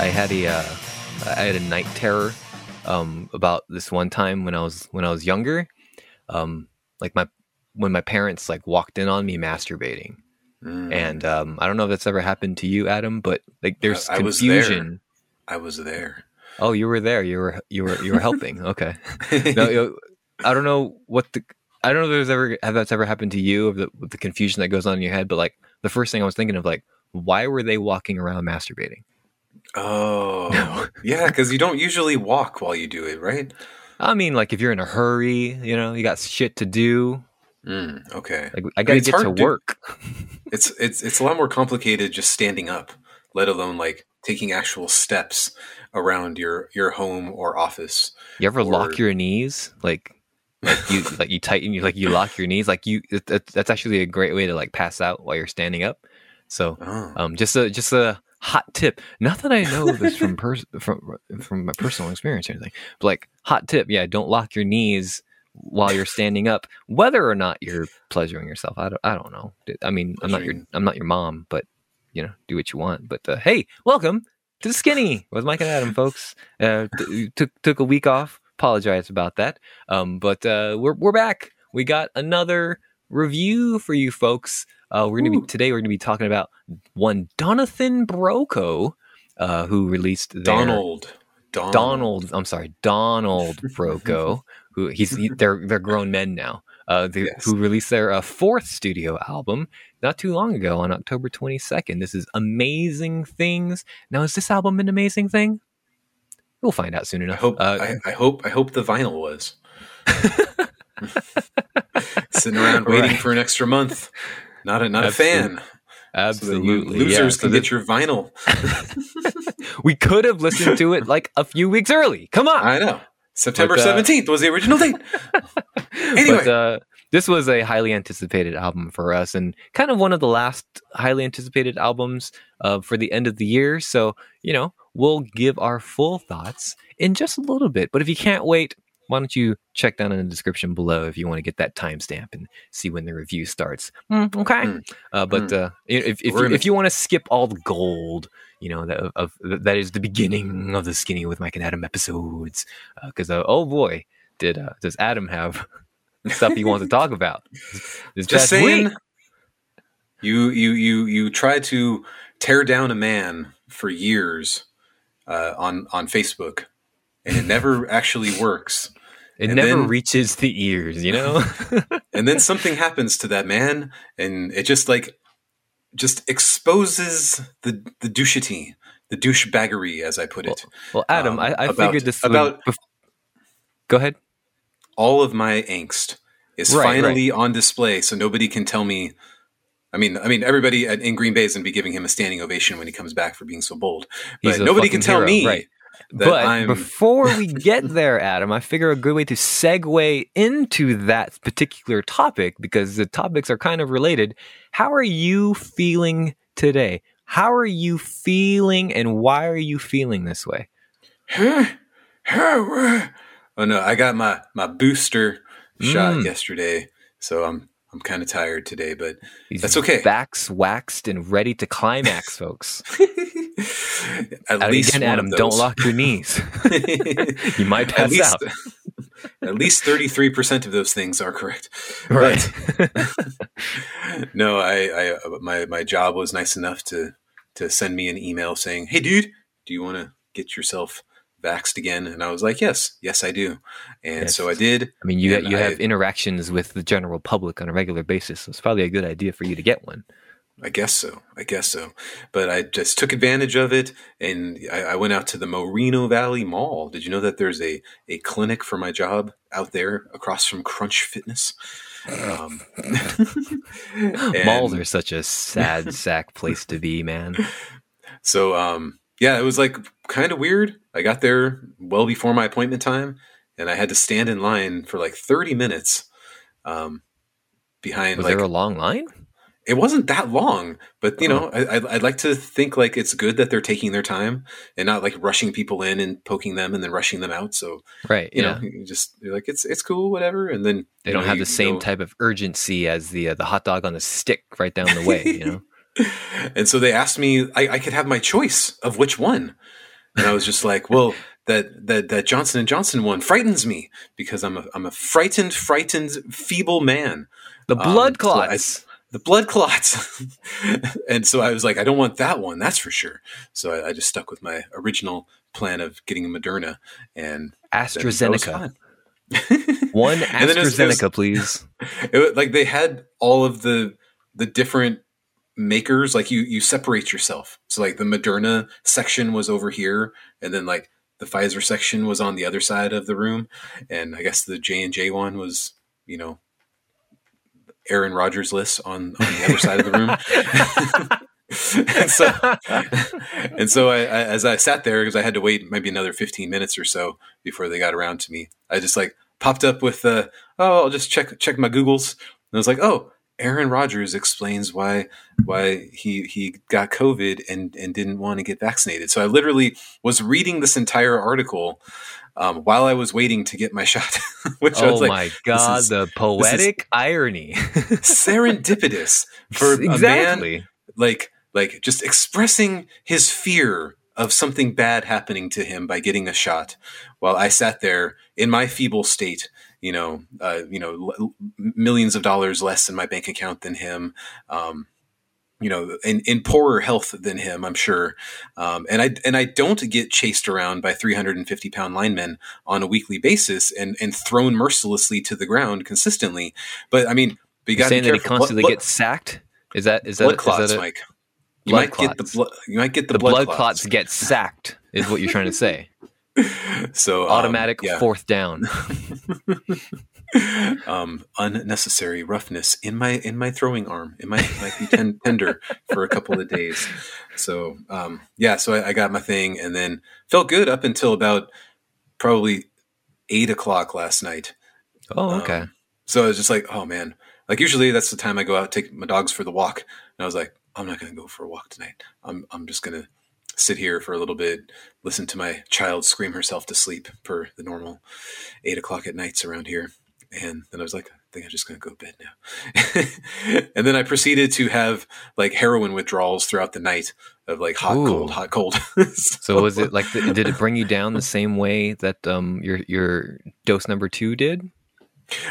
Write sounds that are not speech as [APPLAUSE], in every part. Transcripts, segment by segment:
I had a uh, I had a night terror um, about this one time when I was when I was younger. Um, like my when my parents like walked in on me masturbating, Mm. and um, I don't know if that's ever happened to you, Adam, but like there's I- I was confusion. I was there. Oh, you were there. You were you were you were helping. [LAUGHS] Okay. no, you- I don't know what the I don't know if there's ever have that's ever happened to you of the with the confusion that goes on in your head, but like the first thing I was thinking of like why were they walking around masturbating? Oh, yeah, because you don't usually walk while you do it, right? I mean, like if you're in a hurry, you know, you got shit to do. Mm, okay. Like I gotta it's get to to- work. [LAUGHS] It's it's it's a lot more complicated just standing up, let alone like taking actual steps around your your home or office. You ever Or- lock your knees? Like like you [LAUGHS] like you tighten you like you lock your knees. Like you it, that, that's actually a great way to like pass out while you're standing up. So Oh. um just a just a hot tip. Not that I know this from pers- [LAUGHS] from from my personal experience or anything, but like hot tip. Yeah, don't lock your knees while you're standing up, whether or not you're pleasuring yourself. I don't I don't know. I mean, I'm not your I'm not your mom, but you know, do what you want. But uh, hey, welcome to skinny with Mike and Adam, folks. Uh, t- took took a week off. Apologize about that. Um, but uh, we're we're back. We got another review for you folks. Uh, we're gonna be today. We're gonna be talking about one Donathan Broco, uh, who released their, Donald. Donald. Donald. I'm sorry, Donald [LAUGHS] Broco. who he's he, they're they're grown men now. Uh, they, Yes. who released their uh, fourth studio album not too long ago on October 22nd. This is Amazing Things. Now, is this album an amazing thing? We'll find out soon enough. I hope Uh, I, I hope I hope the vinyl was. [LAUGHS] Sitting around waiting Right. for an extra month. Not a not a fan. absolutely, So losers yeah. can get your vinyl. [LAUGHS] we could have listened to it like a few weeks early. Come on. I know. September But, uh, seventeenth was the original date. [LAUGHS] Anyway. But uh, this was a highly anticipated album for us, and kind of one of the last highly anticipated albums uh, for the end of the year. So you know, we'll give our full thoughts in just a little bit. But if you can't wait, why don't you check down in the description below if you want to get that timestamp and see when the review starts? Mm, okay. Mm. Uh, but Mm. uh, if if We're you, if you want to skip all the gold. You know that of, of that is the beginning of the Skinny with Mike and Adam episodes. Because uh, oh boy, did uh, does Adam have [LAUGHS] stuff he wants to talk about. This Just past saying. week. You you you you try to tear down a man for years uh, on on Facebook, and it never actually works. It and never then- reaches the ears, you know? [LAUGHS] And then something happens to that man, and it just like just exposes the the douchety, the douchebaggery, as I put it. well, Adam, Um, I, I about- figured this about- bef- Go ahead. All of my angst is Right, finally on display, so nobody can tell me. I mean, I mean, everybody at, in Green Bay is going to be giving him a standing ovation when he comes back for being so bold. But nobody can tell hero, me right. But I'm. before we get there, Adam, I figure a good way to segue into that particular topic, because the topics are kind of related. How are you feeling today? How are you feeling, and why are you feeling this way? [SIGHS] oh no, I got my my booster shot Mm. yesterday, so I'm I'm kind of tired today, but He's That's okay. Backs waxed and ready to climax, [LAUGHS] folks. at least Again, Adam, don't lock your knees. [LAUGHS] you might at pass least, out. at least 33% of those things are correct. [LAUGHS] Right. No, I, I my my job was nice enough to to send me an email saying, "Hey dude, do you want to get yourself vaxxed again?" And I was like, "Yes, yes I do." And Yes. so I did. I mean, you you I- have interactions with the general public on a regular basis, so it's probably a good idea for you to get one. I guess so. I guess so. But I just took advantage of it, and I, I went out to the Moreno Valley Mall. Did you know that there's a a clinic for my job out there across from Crunch Fitness? Um, [LAUGHS] Malls are such a sad [LAUGHS] sack place to be, man. So um, yeah, it was like kind of weird. I got there well before my appointment time, and I had to stand in line for like 30 minutes. Um, behind Was like there a long line? it wasn't that long, but you Oh. know, I, I'd, I'd like to think like it's good that they're taking their time and not like rushing people in and poking them and then rushing them out. So Right. you yeah. know, you just you're like it's it's cool, whatever. And then they don't know, have the same go- type of urgency as the uh, the hot dog on the stick right down the way. You know. [LAUGHS] And so they asked me, I, I could have my choice of which one. And I was just like, well, that that that Johnson and Johnson one frightens me because I'm a I'm a frightened, frightened, feeble man. The Um, blood so I- clots. the blood clots. [LAUGHS] and so I was like, I don't want that one, that's for sure. So I, I just stuck with my original plan of getting a Moderna, and then that was AstraZeneca. One [LAUGHS] then it was- it was- AstraZeneca, please. [LAUGHS] It was- like they had all of the the different makers like you you separate yourself. So like the moderna section was over here and then like the pfizer section was on the other side of the room. And i guess the j&j one was you know aaron rodgers list on on the other side of the room. And [LAUGHS] so and so I, I as i sat there because i had to wait maybe another 15 minutes or so before they got around to me i just like popped up with uh oh i'll just check check my googles. And i was like oh aaron rodgers explains why why he he got covid and and didn't want to get vaccinated so i literally was reading this entire article um, while i was waiting to get my [LAUGHS] shot which I oh was like my god, is- the poetic irony. [LAUGHS] serendipitous for a man exactly. like like just expressing his fear of something bad happening to him by getting a shot while i sat there in my feeble state you know uh, you know l- millions of dollars less in my bank account than him um, you know in, in poorer health than him i'm sure um, and i and i don't get chased around by 350 pound linemen on a weekly basis and and thrown mercilessly to the ground consistently but i mean but you got saying that he constantly blood- gets sacked? Is that is that blood is that a- Mike. You might get the blood. You might get the, the blood, blood, clots. clots get sacked? Is what you're trying to say? [LAUGHS] [LAUGHS] So um, Automatic yeah. fourth down. [LAUGHS] [LAUGHS] um, unnecessary roughness in my in my throwing arm. It might might be ten, tender for a couple of days. So um, yeah, so I, I got my thing and then felt good up until about probably eight o'clock last night. Oh, okay. Um, so I was just like, oh man. Like usually that's the time I go out take my dogs for the walk. And I was like, I'm not gonna go for a walk tonight. I'm I'm just gonna sit here for a little bit, listen to my child scream herself to sleep for the normal eight o'clock at nights around here. And then I was like, I think I'm just gonna go to bed now. [LAUGHS] and then I proceeded to have like heroin withdrawals throughout the night of like hot, Ooh. cold, hot, cold. [LAUGHS] So was it like? The, did it bring you down the same way that um your your dose number two did?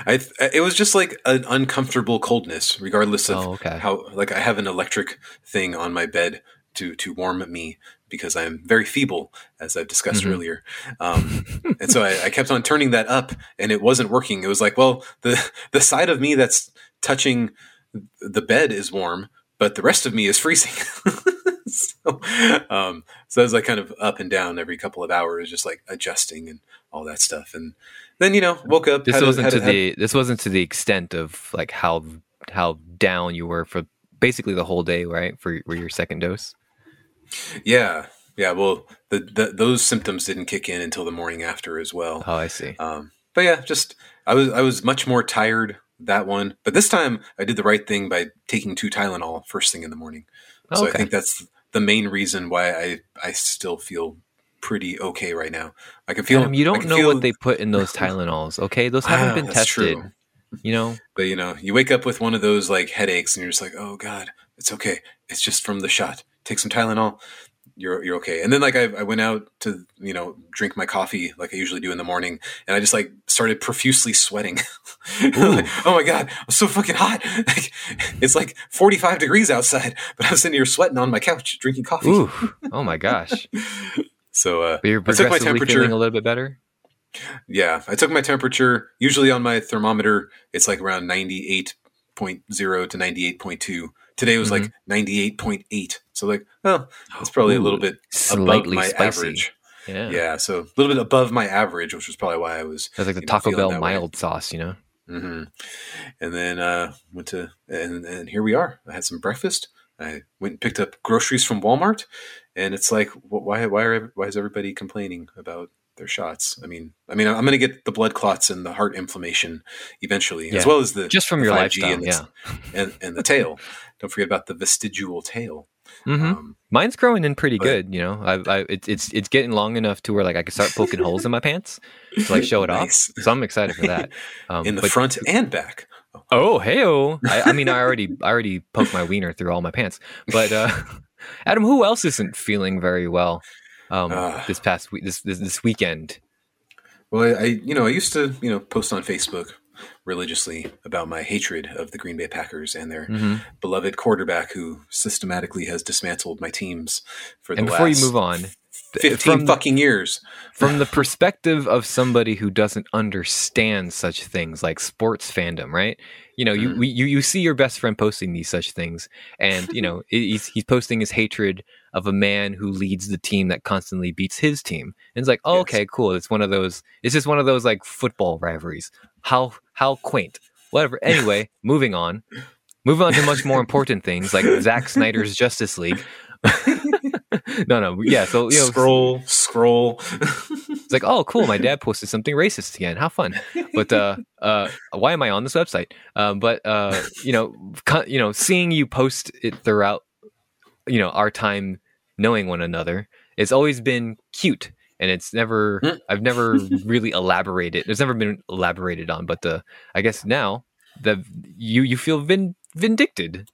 I th- it was just like an uncomfortable coldness, regardless of Oh, okay. how like I have an electric thing on my bed to to warm me because I'm very feeble, as I've discussed Mhm. earlier. Um, and so I, I kept on turning that up, and it wasn't working. It was like, well, the the side of me that's touching the bed is warm, but the rest of me is freezing. [LAUGHS] so, um, so I was like kind of up and down every couple of hours, just like adjusting and all that stuff. And then you know, woke up. This had wasn't had to had- the this wasn't to the extent of like how how down you were for basically the whole day, right? For, for your second dose. Yeah, yeah. Well, the, the those symptoms didn't kick in until the morning after as well. Oh, I see. Um, but yeah, just I was I was much more tired that one, but this time I did the right thing by taking two Tylenol first thing in the morning. So I think that's the main reason why I I still feel pretty okay right now. I can feel Adam, you don't know feel- what they put in those [LAUGHS] Tylenols, okay? Those haven't Ah, been tested. true. You know, But you know, you wake up with one of those like headaches, and you're just like, "Oh God, it's okay. It's just from the shot. Take some Tylenol. You're you're okay." And then like I, I went out to you know drink my coffee like I usually do in the morning, and I just like started profusely sweating. [LAUGHS] Like, oh my God, I'm so fucking hot. [LAUGHS] Like, it's like 45 degrees outside, but I'm sitting here sweating on my couch drinking coffee. ooh, oh my gosh! [LAUGHS] So uh, But you're I took my progressively temperature. feeling a little bit better. Yeah, I took my temperature. Usually on my thermometer, it's like around 98.0 to 98.2. Today was like 98.8. So like, oh, it's probably a little Mm-hmm. Ooh, bit above my spicy. average. Yeah, Yeah, so a little bit above my average, which was probably why I was. That's like the know, Taco Bell that way. mild sauce, you know. hmm And then uh, went to, and, and here we are. I had some breakfast. I went and picked up groceries from Walmart, and it's like, why, why, are, why is everybody complaining about their shots? I mean, I mean, I'm going to get the blood clots and the heart inflammation eventually, Yeah. as well as the Just from the your 5G lifestyle, and the, yeah. [LAUGHS] and, and the tail. Don't forget about the vestigial tail. hmm Um, Mine's growing in pretty good, you know. I, I it's it's it's getting long enough to where like I can start poking holes in my pants to like show it Nice. off. So I'm excited for that. [LAUGHS] Um, in the but- front and back. Oh, heyo! I, I mean, I already I already poked my wiener through all my pants. But uh, [LAUGHS] Adam, who else isn't feeling very well? Um, Ah. this past week, this, this this weekend. Well, I, I you know I used to you know post on Facebook religiously about my hatred of the Green Bay Packers and their Mhm. beloved quarterback who systematically has dismantled my teams for the And before last you move on, th- fifteen from the- fucking years. from the perspective of somebody who doesn't understand such things like sports fandom, right? You know, you Mhm. we, you you see your best friend posting these such things, and you know he's he's posting his hatred of a man who leads the team that constantly beats his team, and it's like, oh, Yes. okay, cool. It's one of those. It's just one of those like football rivalries. How how quaint. Whatever. Anyway, [LAUGHS] moving on. Moving on to much more important things like Zack Snyder's Justice League. [LAUGHS] [LAUGHS] no, no, yeah. So you know, scroll, scroll. it's like, oh, cool. My dad posted something racist again. How fun. But uh, uh, why am I on this website? Um, but uh, you know, co- you know, seeing you post it throughout, you know, our time knowing one another, it's always been cute, and it's never. Hmm. I've never [LAUGHS] really elaborated. It's never been elaborated on. But uh, I guess now that you you feel vind- vindicted.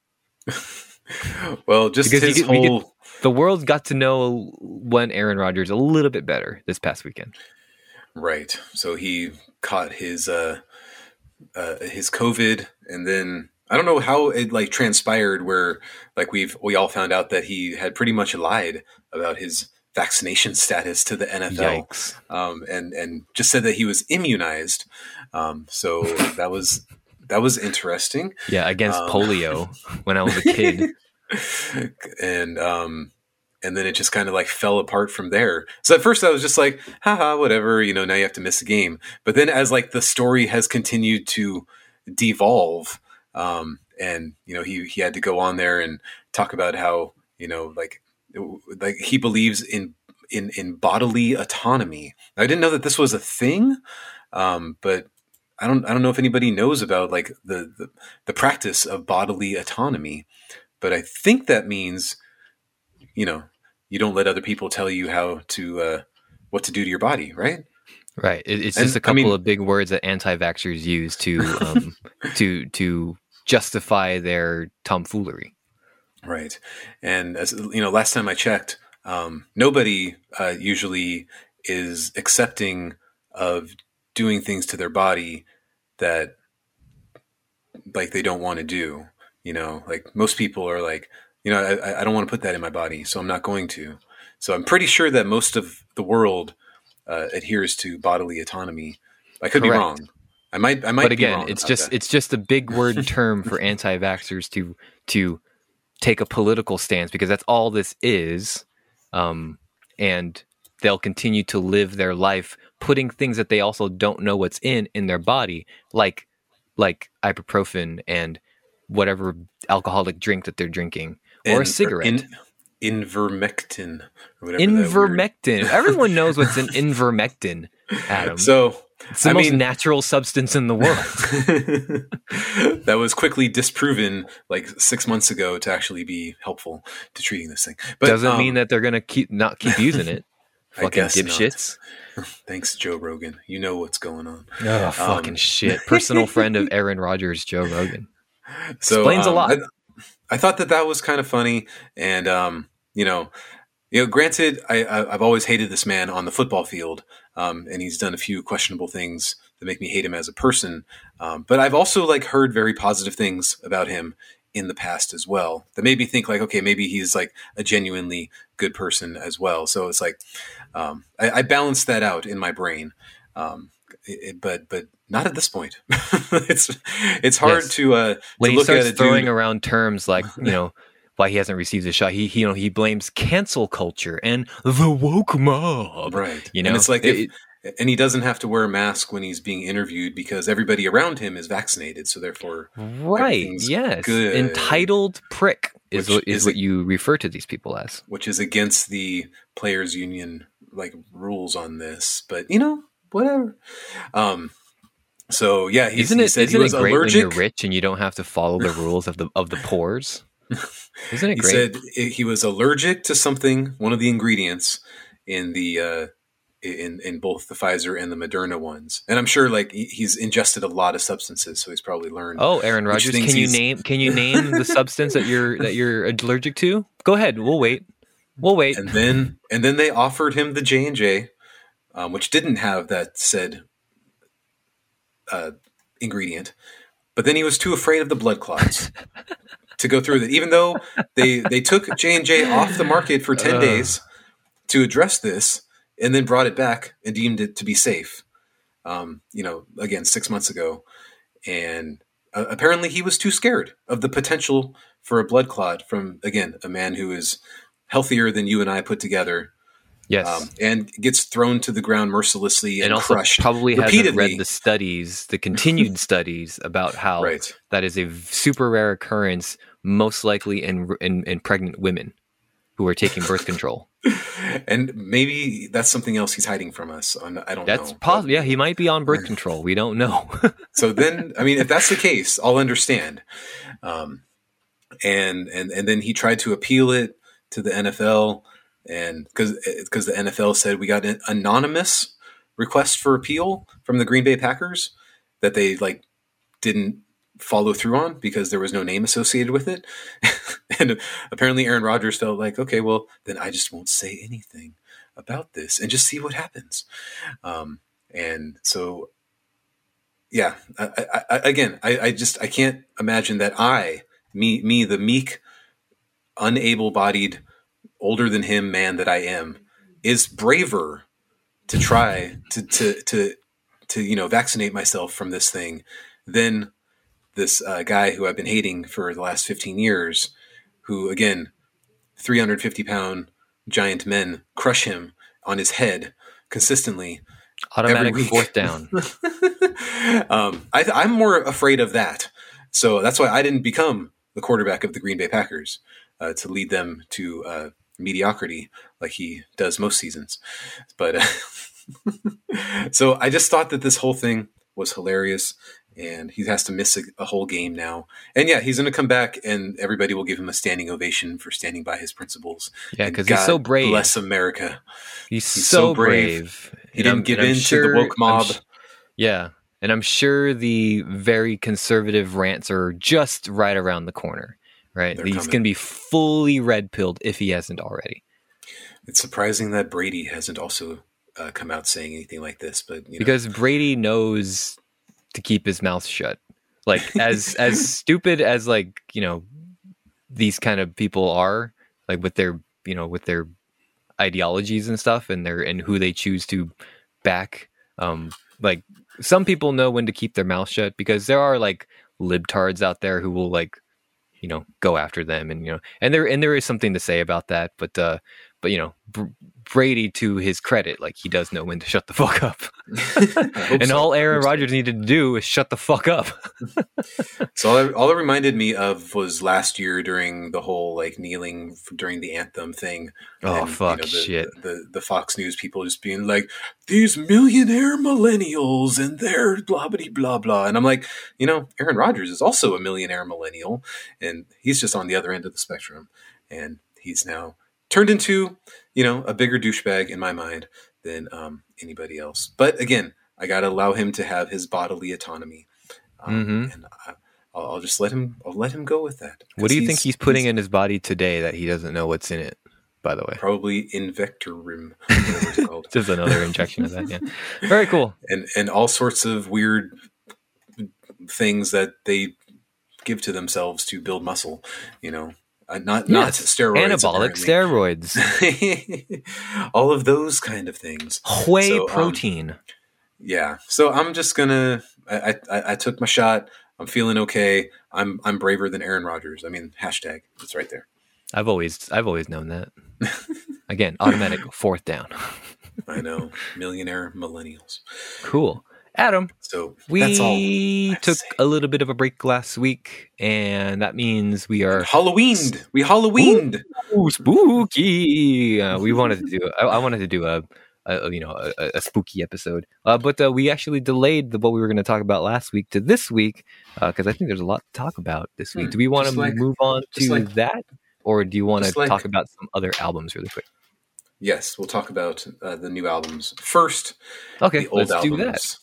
well, just Because you his get- whole. The world got to know one Aaron Rodgers a little bit better this past weekend. Right. So he caught his uh, uh his COVID and then I don't know how it like transpired where like we've we all found out that he had pretty much lied about his vaccination [LAUGHS] status to the NFL um and and just said that he was immunized. Um so that was that was interesting. Yeah, against Um, polio when I was a kid. [LAUGHS] and um and then it just kind of like fell apart from there. So at first I was just like, haha, whatever, you know, now you have to miss a game. But then as like the story has continued to devolve, um, and you know, he he had to go on there and talk about how, you know, like like he believes in in in bodily autonomy. I didn't know that this was a thing, um, but I don't I don't know if anybody knows about like the, the the practice of bodily autonomy, but I think that means, you know, you don't let other people tell you how to uh, what to do to your body, right? Right. It, it's And, just a couple mean- of big words that anti-vaxxers use to um, [LAUGHS] to to justify their tomfoolery. Right. And as you know, last time I checked, um, nobody uh, usually is accepting of doing things to their body that like they don't want to do. You know, like most people are like, you know, I, I don't want to put that in my body, so I'm not going to. So I'm pretty sure that most of the world uh, adheres to bodily autonomy. I could be wrong. I might. I might. But again, it's just that. it's just a big [LAUGHS] word term for anti-vaxxers to to take a political stance because that's all this is, um, and they'll continue to live their life putting things that they also don't know what's in in their body, like like ibuprofen and whatever alcoholic drink that they're drinking or a In- cigarette. In, invermectin or whatever. that weird- Invermectin. Everyone [LAUGHS] knows what's an invermectin, Adam. So it's the I most mean- natural substance in the world. [LAUGHS] [LAUGHS] that was quickly disproven like six months ago to actually be helpful to treating this thing. But Doesn't um, mean that they're gonna keep not keep using it. Fucking guess not. Thanks, Joe Rogan. You know what's going on. Oh, fucking shit. Personal friend of Aaron Rodgers, Joe Rogan. So, Explains a um, lot. I, I thought that that was kind of funny, and um, you know, you know, granted, I, I, I've always hated this man on the football field, um, and he's done a few questionable things that make me hate him as a person. Um, but I've also like heard very positive things about him in the past as well that made me think like, okay, maybe he's like a genuinely good person as well. So it's like um, I, I balanced that out in my brain. Um, but but not at this point. [LAUGHS] it's it's hard Yes. to uh, When to he look starts throwing dude. around terms like, you know, [LAUGHS] why he hasn't received a shot, he, he you know he blames cancel culture and the woke mob. right You know, and it's like It- if, and he doesn't have to wear a mask when he's being interviewed because everybody around him is vaccinated so therefore right. Yes. good. Entitled prick is Which what is is what you refer to these people as. which is against the players union like rules on this but you know whatever um so yeah he, Isn't he said isn't he was it great allergic when you're rich and you don't have to follow the [LAUGHS] rules of the of the pores? Isn't it Great? he said he was allergic to something one of the ingredients in the uh in in both the Pfizer and the Moderna ones, and I'm sure like he's ingested a lot of substances, so he's probably learned. Oh, Aaron Rodgers, can you name can you [LAUGHS] name the substance that you're that you're allergic to? Go ahead, we'll wait. We'll wait. and then and then they offered him the J and J, um, which didn't have that said uh, ingredient. But then he was too afraid of the blood clots [LAUGHS] to go through with it. Even though they they took J and J off the market for ten Ugh. days to address this, and then brought it back and deemed it to be safe. Um, you know, again, six months ago, and uh, apparently he was too scared of the potential for a blood clot from again a man who is healthier than you and I put together, yes. um, and gets thrown to the ground mercilessly and, and also crushed. probably hasn't read the studies, the continued [LAUGHS] studies about how Right. that is a super rare occurrence, most likely in, in in pregnant women who are taking birth control. [LAUGHS] and maybe that's something else he's hiding from us. On I don't That's know. possible. Yeah, he might be on [LAUGHS] birth control. We don't know. so then i mean if that's the case i'll understand um, and and and then he tried to appeal it to the nfl and because because the nfl said we got an anonymous request for appeal from the green bay packers that they like didn't follow through on because there was no name associated with it. [LAUGHS] And apparently aaron rodgers felt like okay well then i just won't say anything about this and just see what happens. Um, and so yeah I, I, again I, I just i can't imagine that i me me the meek unable-bodied older than him man that i am is braver to try to to to to you know vaccinate myself from this thing than this uh, guy who i've been hating for the last 15 years who again 350 pound giant men crush him on his head consistently Automatic fourth down. [LAUGHS] um, I, I'm more afraid of that. So that's why I didn't become the quarterback of the Green Bay Packers uh, to lead them to uh, mediocrity like he does most seasons. But uh, [LAUGHS] so I just thought that this whole thing was hilarious. And he has to miss a, a whole game now. And yeah, he's going to come back, and everybody will give him a standing ovation for standing by his principles. Yeah, because he's so brave. Bless America. He's, so so brave. brave. He and didn't give I'm in to the woke mob. sh- yeah, and I'm sure the very conservative rants are just right around the corner. Right, They're he's coming. going to be fully red pilled if he hasn't already. It's surprising that Brady hasn't also uh, come out saying anything like this, but you know, because Brady knows to keep his mouth shut. Like as as [LAUGHS] stupid as like you know these kind of people are, like with their you know with their ideologies and stuff, and their and who they choose to back. Um, like some people know when to keep their mouth shut because there are like libtards out there who will like you know go after them and you know and there and there is something to say about that, but uh, but you know. Br- Brady, to his credit, like he does know when to shut the [LAUGHS] fuck up. [LAUGHS] And so. all Aaron hope so. Rodgers needed to do is shut the fuck up. [LAUGHS] So all it, all it reminded me of was last year during the whole like kneeling during the anthem thing. Oh And, you fuck know, the, shit. The, the the Fox News people just being like these millionaire millennials and they're blah blah blah blah, and I'm like, you know, Aaron Rodgers is also a millionaire millennial, and he's just on the other end of the spectrum, and he's now turned into you know a bigger douchebag in my mind than um, anybody else. But again, I got to allow him to have his bodily autonomy, um, Mhm. and I, I'll, I'll just let him. I'll let him go with that. What do you 'Cause think he's putting in his body today that he doesn't know what's in it? By the way, Probably Invectorim, [LAUGHS] just another injection of that. Yeah, very cool. and and all sorts of weird things that they give to themselves to build muscle. You know, uh, not not steroids, Anabolic apparently. steroids, [LAUGHS] all of those kind of things. whey So, um, protein. Yeah. So I'm just gonna. I, I I took my shot. I'm feeling okay. I'm I'm braver than Aaron Rodgers. I mean, hashtag. It's right there. I've always I've always known that. Again, automatic [LAUGHS] fourth down. I know. Millionaire millennials. Cool, Adam. So that's all. We to took a little bit of a break last week, and that means we are Halloweened. We Halloweened. Ooh, spooky. Uh, we wanted to do. I, I wanted to do a, a you know a, a spooky episode, uh, but uh, we actually delayed the, what we were going to talk about last week to this week because I think there's a lot to talk about this week. Hmm, do we want to like- move on to like- that, or do you want to like- talk about some other albums really quick? Yes, we'll talk about uh, the new albums first. Okay, the old let's do that.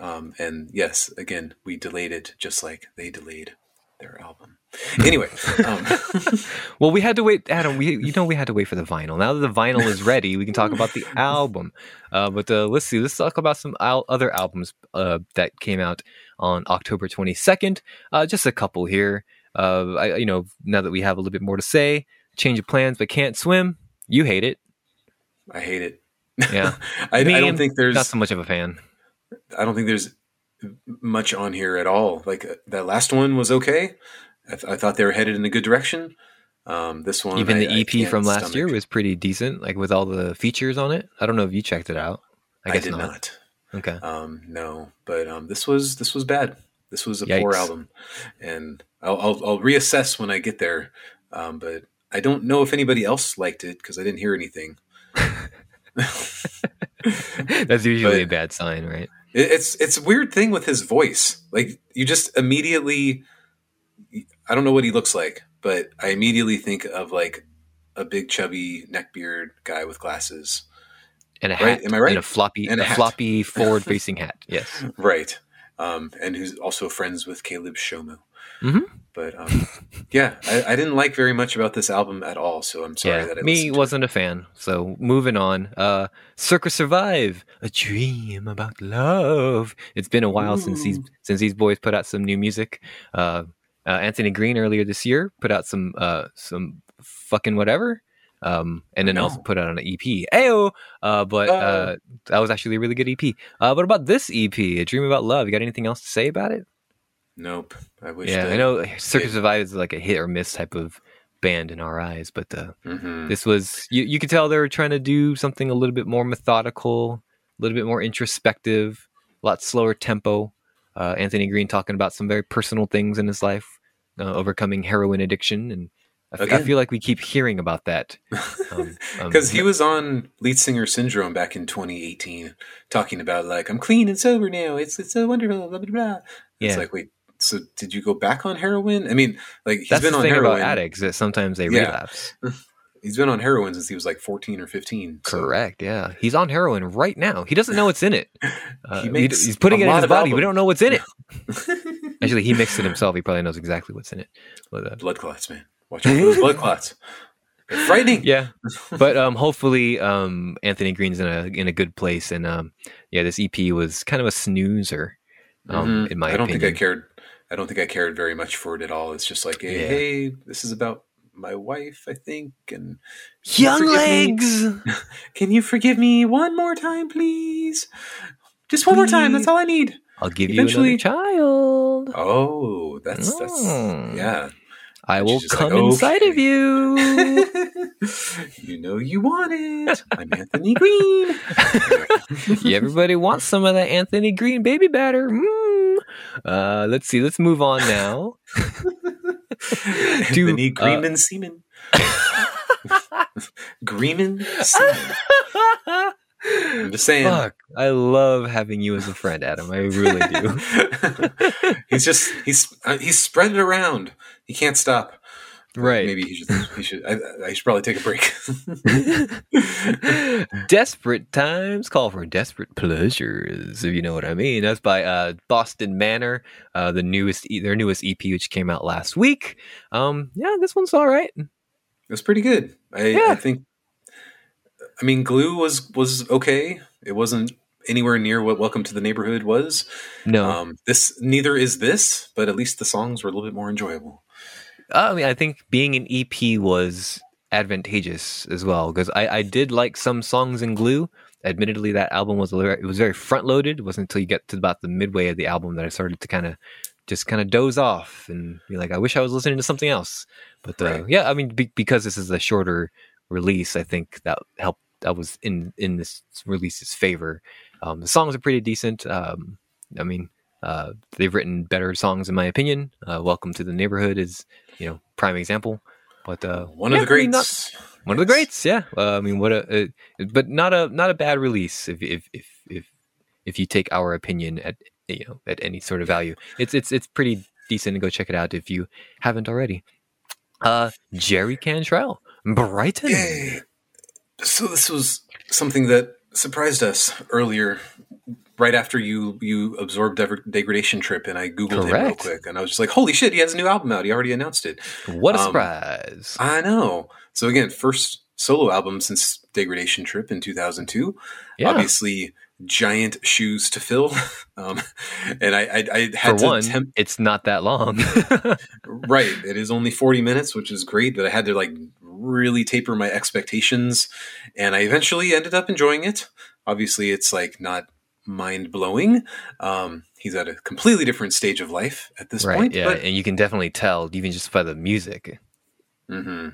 Um, and yes, again, we delayed it just like they delayed their album. Anyway, um, [LAUGHS] well, we had to wait, Adam. We you know we had to wait for the vinyl. Now that the vinyl is ready, we can talk about the [LAUGHS] album. Uh, but uh, let's see. Let's talk about some al- other albums uh, that came out on October 22nd. Uh, just a couple here. Uh, I, you know, now that we have a little bit more to say, change of plans, but can't swim. You hate it. I hate it. Yeah, [LAUGHS] I, I Me, don't think there's not so much of a fan. I don't think there's much on here at all. Like uh, that last one was okay. I, th- I thought they were headed in a good direction. Um, this one, Even I- the EP from last stomach. year was pretty decent, like with all the features on it. I don't know if you checked it out. I I, guess did not. not. Okay. Um, no, but um, this was this was bad. This was a poor album, and I'll, I'll I'll reassess when I get there. Um, but I don't know if anybody else liked it because I didn't hear anything. [LAUGHS] [LAUGHS] That's usually But- a bad sign, right? It- It's it's a weird thing with his voice. Like you just immediately, I don't know what he looks like, but I immediately think of like a big chubby neckbeard guy with glasses. And a Right, hat. am I right? And a floppy, And a a, floppy [LAUGHS] forward-facing hat. Yes. Right. Um, and who's also friends with Caleb Shomo. Mhm. But um, yeah, I, I didn't like very much about this album at all. So I'm sorry yeah. that I Me wasn't a fan. So moving on. Uh, Circa Survive, a dream about love. It's been a while since these since these boys put out some new music. Uh, uh, Anthony Green earlier this year put out some uh some fucking whatever. Um, and then No. also put out an EP. Ayo! Uh, but uh, that was actually a really good EP. Uh, what about this EP, A Dream About Love? You got anything else to say about it? Nope. I wish. Yeah, I know Circa. Survive is like a hit or miss type of band in our eyes, but uh, Mhm. this was you, you could tell they were trying to do something a little bit more methodical, a little bit more introspective, a lot slower tempo. Uh, Anthony Green talking about some very personal things in his life, uh, overcoming heroin addiction, and I, f- I Again. feel like we keep hearing about that. [LAUGHS] Um, um, Because he was on Lead Singer Syndrome back in 2018, talking about like I'm clean and sober now. It's it's so wonderful. Blah blah blah. It's like wait, so did you go back on heroin? I mean, like he's that's been on thing heroin. about addicts that sometimes they Yeah. relapse. [LAUGHS] He's been on heroin since he was like 14 or 15. so- Correct. Yeah, he's on heroin right now. He doesn't know what's in it. [LAUGHS] Uh, He makes he's putting it in his body. We don't know what's in it. [LAUGHS] Actually, he mixed it himself. He probably knows exactly what's in it. But, uh, blood clots, man. Watch out for those blood clots. They're frightening. yeah, but um, hopefully, um, Anthony Green's in a in a good place, and um, yeah, this EP was kind of a snoozer, um, Mhm. in my I don't opinion. think I cared. I don't think I cared very much for it at all. It's just like, hey, Yeah. hey this is about my wife, I think, and Young legs. [LAUGHS] Can you forgive me one more time, please? Just one more time. That's all I need. I'll give Eventually- you another child. Oh, that's that's Mm. yeah. I will come like, inside of you. [LAUGHS] you know you want it. I'm Anthony Green. [LAUGHS] Yeah, Everybody wants some of that Anthony Green baby batter. Mm. Uh, let's see. Let's move on now. [LAUGHS] To, Anthony uh, Greenman Seaman. Greenman Seaman. I'm just saying. Fuck. I love having you as a friend, Adam. I really do. he's just he's uh, he's spread it around. He can't stop. Right. Maybe he should. He should. I, I should probably take a break. [LAUGHS] desperate times call for desperate pleasures, if you know what I mean. That's by uh, Boston Manor, uh, the newest their newest EP, which came out last week. Um, yeah, this one's all right. It was pretty good. I, Yeah. I think. I mean, Glue was was okay. It wasn't anywhere near what Welcome to the Neighborhood was. No, Um, this neither is this, but at least the songs were a little bit more enjoyable. I mean, I think being an EP was advantageous as well because I, I did like some songs in Glue. Admittedly, that album was it was very front loaded. It wasn't until you get to about the midway of the album that I started to kind of just kind of doze off and be like, I wish I was listening to something else. But uh, Right. yeah, I mean, be, because this is a shorter release, I think that helped. That was in in this release's favor. Um, the songs are pretty decent. Um, I mean, uh, they've written better songs in my opinion. Uh, Welcome to the Neighborhood is you know prime example. But uh, One yeah, of the mean, not- greats. one of the greats, yeah. Uh, I mean, what a, uh, but not a not a bad release if if if if if you take our opinion at you know at any sort of value. It's it's it's pretty decent to go check it out if you haven't already. Uh, Jerry Cantrell, Brighten. Yay! So this was something that surprised us earlier right after you you absorbed Degradation Trip, and I googled him real quick, and I was just like, "Holy shit, he has a new album out! He already announced it." What a Um, surprise! I know. So again, first solo album since Degradation Trip in 2002. Yeah, Obviously, giant shoes to fill. [LAUGHS] um, and I, I, I for had to one, it's not that long. [LAUGHS] right. It is only 40 minutes, which is great, but I had to like really taper my expectations, and I eventually ended up enjoying it. Obviously, it's like not mind blowing. Um, he's at a completely different stage of life at this right? point, Yeah, but and you can definitely tell even just by the music. hmm